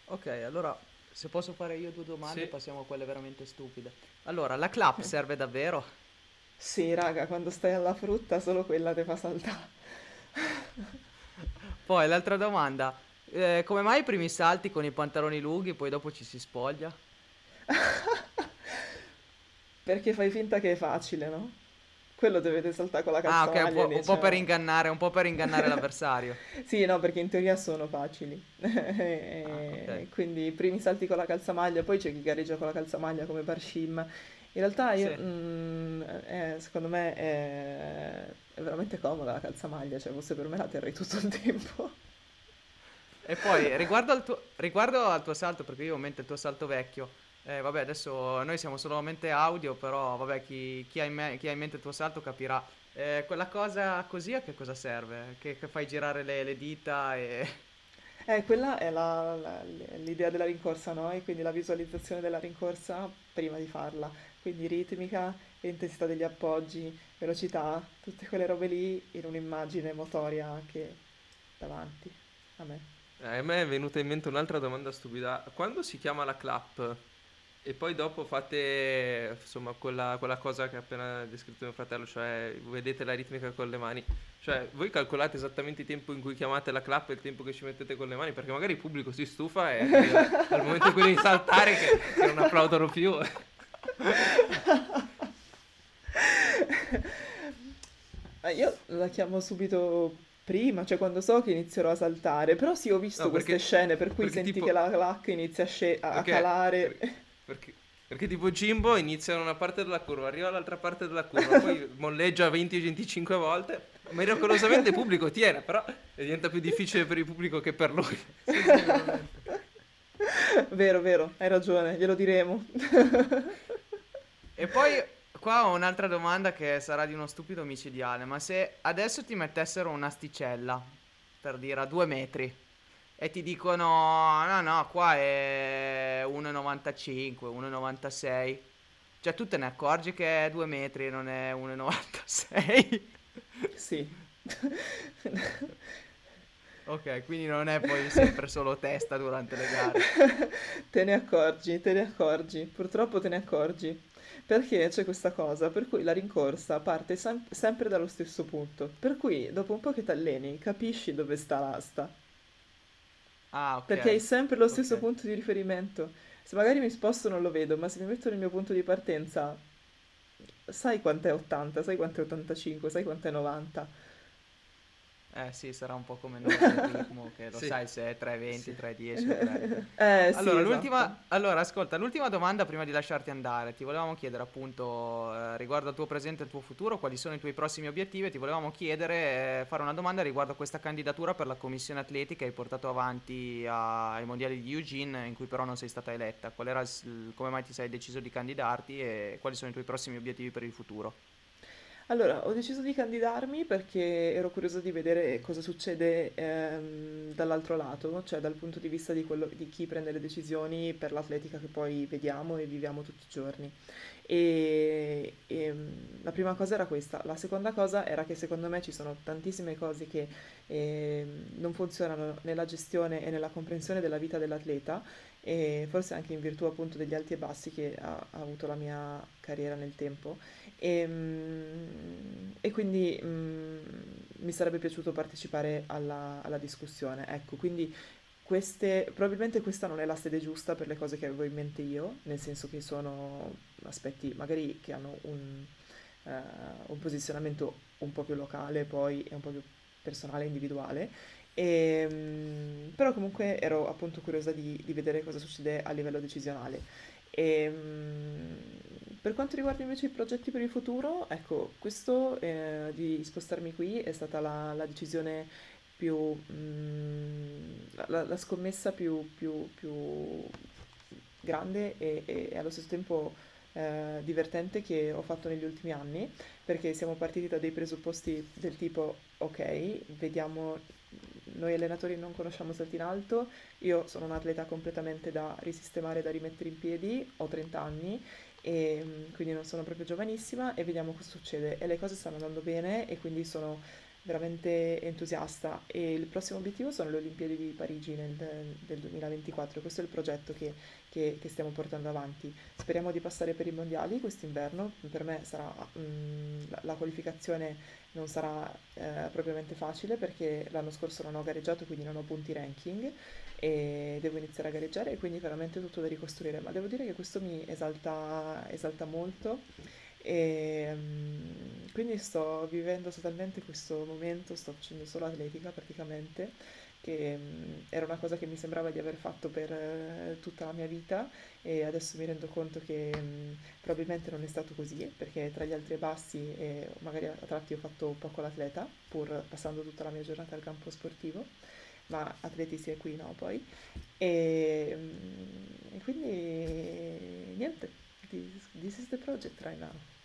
S1: Ok, allora se posso fare io due domande, sì. passiamo a quelle veramente stupide. Allora, la clap serve davvero?
S3: Sì, raga, quando stai alla frutta solo quella ti fa saltare.
S1: Poi l'altra domanda, eh, come mai i primi salti con i pantaloni lunghi, poi dopo ci si spoglia?
S3: Perché fai finta che è facile, no? Quello dovete saltare con la calzamaglia.
S1: Ah, ok, un po', un po per ingannare, un po' per ingannare l'avversario.
S3: sì, no, perché in teoria sono facili. ah, okay. Quindi i primi salti con la calzamaglia, poi c'è chi gareggia con la calzamaglia come Barshim in realtà io, sì. mh, eh, secondo me è, è, veramente comoda la calzamaglia, cioè fosse per me la terrei tutto il tempo.
S1: E poi riguardo al tuo, riguardo al tuo salto, perché io ho in mente il tuo salto vecchio, eh, vabbè adesso noi siamo solamente audio, però vabbè chi, chi, ha, in me, chi ha in mente il tuo salto capirà. Eh, quella cosa così a che cosa serve? Che, che fai girare le, le dita e...
S3: Eh, quella è la, la, l'idea della rincorsa, no? E quindi la visualizzazione della rincorsa prima di farla quindi ritmica, intensità degli appoggi, velocità, tutte quelle robe lì in un'immagine motoria anche davanti a me.
S2: Eh, a me è venuta in mente un'altra domanda stupida. Quando si chiama la clap e poi dopo fate insomma quella, quella cosa che ha appena descritto mio fratello, cioè vedete la ritmica con le mani, cioè voi calcolate esattamente il tempo in cui chiamate la clap e il tempo che ci mettete con le mani, perché magari il pubblico si stufa e al momento in cui devi saltare che, che non applaudono più.
S3: Io la chiamo subito prima, cioè quando so che inizierò a saltare, però sì, ho visto no, perché, queste scene per cui senti tipo... che la clac inizia a, sce- a okay, calare.
S2: Perché, Perché tipo Jimbo inizia da una parte della curva, arriva dall'altra parte della curva, poi molleggia 20-25 volte, miracolosamente il pubblico tiene, però diventa più difficile per il pubblico che per lui.
S3: vero, vero, hai ragione, glielo diremo.
S1: e poi qua ho un'altra domanda che sarà di uno stupido micidiale, ma se adesso ti mettessero un'asticella, per dire a due metri, e ti dicono no no qua è 1,95 1,96 cioè tu te ne accorgi che è 2 metri e non è 1,96
S3: sì.
S1: Ok quindi non è poi sempre solo testa durante le gare.
S3: Te ne accorgi te ne accorgi purtroppo te ne accorgi. Perché c'è questa cosa? Per cui la rincorsa parte sem- sempre dallo stesso punto. Per cui dopo un po' che ti alleni capisci dove sta l'asta
S1: Ah, ok.
S3: Perché hai sempre lo stesso
S1: Ok.
S3: punto di riferimento. Se magari mi sposto non lo vedo, ma se mi metto nel mio punto di partenza, sai quant'è 80, sai quant'è 85, sai quant'è 90.
S1: Eh sì, sarà un po' come noi ritmo, che lo
S2: Sì.
S1: sai se è 3.20,
S2: Sì.
S1: 3.10 o 3.
S3: Eh sì,
S1: Allora,
S3: esatto.
S1: l'ultima, allora, ascolta, l'ultima domanda prima di lasciarti andare. Ti volevamo chiedere appunto eh, riguardo al tuo presente e al tuo futuro, quali sono i tuoi prossimi obiettivi e ti volevamo chiedere, eh, fare una domanda riguardo a questa candidatura per la commissione atletica che hai portato avanti a- ai mondiali di Eugene, in cui però non sei stata eletta. Qual era il come mai ti sei deciso di candidarti e quali sono i tuoi prossimi obiettivi per il futuro?
S3: Allora, ho deciso di candidarmi perché ero curiosa di vedere cosa succede ehm, dall'altro lato, cioè dal punto di vista di, quello, di chi prende le decisioni per l'atletica che poi vediamo e viviamo tutti i giorni. E, e, mm, la prima cosa era questa. La seconda cosa era che secondo me ci sono tantissime cose che ehm, non funzionano nella gestione e nella comprensione della vita dell'atleta e forse anche in virtù appunto degli alti e bassi che ha, ha avuto la mia carriera nel tempo. E, mm, e quindi mm, mi sarebbe piaciuto partecipare alla, alla discussione. Ecco, quindi queste, probabilmente questa non è la sede giusta per le cose che avevo in mente io, nel senso che sono aspetti magari che hanno un, eh, un posizionamento un po' più locale, poi e un po' più personale e individuale. E, mm, però comunque ero appunto curiosa di, di vedere cosa succede a livello decisionale. E, mm, per quanto riguarda invece i progetti per il futuro, ecco, questo eh, di spostarmi qui è stata la, la decisione più, mm, la, la scommessa più, più- più grande e, e allo stesso tempo eh, divertente che ho fatto negli ultimi anni, perché siamo partiti da dei presupposti del tipo, ok, vediamo, noi allenatori non conosciamo salti in alto, io sono un atleta completamente da risistemare, da rimettere in piedi, ho 30 anni e mm, quindi non sono proprio giovanissima e vediamo cosa succede. E le cose stanno andando bene e quindi sono veramente entusiasta. E il prossimo obiettivo sono le Olimpiadi di Parigi nel, del 2024, questo è il progetto che, che- che stiamo portando avanti. Speriamo di passare per i mondiali quest'inverno, per me sarà, mm, la, la qualificazione non sarà eh, propriamente facile perché l'anno scorso non ho gareggiato, quindi non ho punti ranking e devo iniziare a gareggiare e quindi veramente tutto da ricostruire, ma devo dire che questo mi esalta, esalta molto e mm, quindi sto vivendo totalmente questo momento, sto facendo solo atletica praticamente, che mm, era una cosa che mi sembrava di aver fatto per eh, tutta la mia vita e adesso mi rendo conto che mm, probabilmente non è stato così, perché tra gli alti e bassi e magari a tratti ho fatto poco l'atleta, pur passando tutta la mia giornata al campo sportivo, ma atleti si è qui, no? Poi. E, mm, e quindi niente, this, this is the project right now.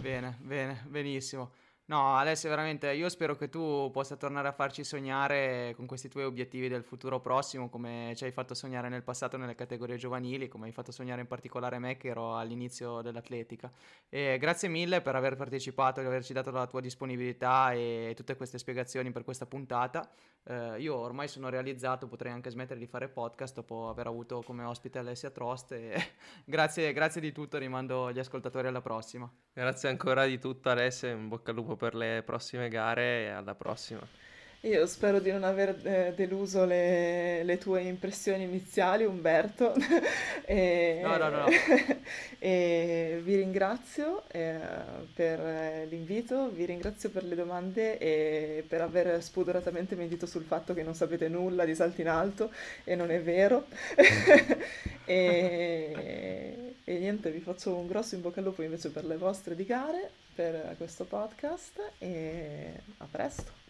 S1: Bene, bene, benissimo. No, Alessia, veramente io spero che tu possa tornare a farci sognare con questi tuoi obiettivi del futuro prossimo, come ci hai fatto sognare nel passato nelle categorie giovanili, come hai fatto sognare in particolare me che ero all'inizio dell'atletica. E grazie mille per aver partecipato e averci dato la tua disponibilità e tutte queste spiegazioni per questa puntata. Eh, io ormai sono realizzato, potrei anche smettere di fare podcast dopo aver avuto come ospite Alessia Trost grazie, grazie di tutto, rimando gli ascoltatori alla prossima.
S2: Grazie ancora di tutto Alessia, in bocca al lupo per le prossime gare e alla prossima.
S3: Io spero di non aver eh, deluso le, le tue impressioni iniziali, Umberto.
S1: e, no, no, no.
S3: e vi ringrazio eh, per l'invito, vi ringrazio per le domande e per aver spudoratamente mentito sul fatto che non sapete nulla di salto in alto e non è vero. e, e niente, vi faccio un grosso in bocca al lupo invece per le vostre di gare, per questo podcast e a presto.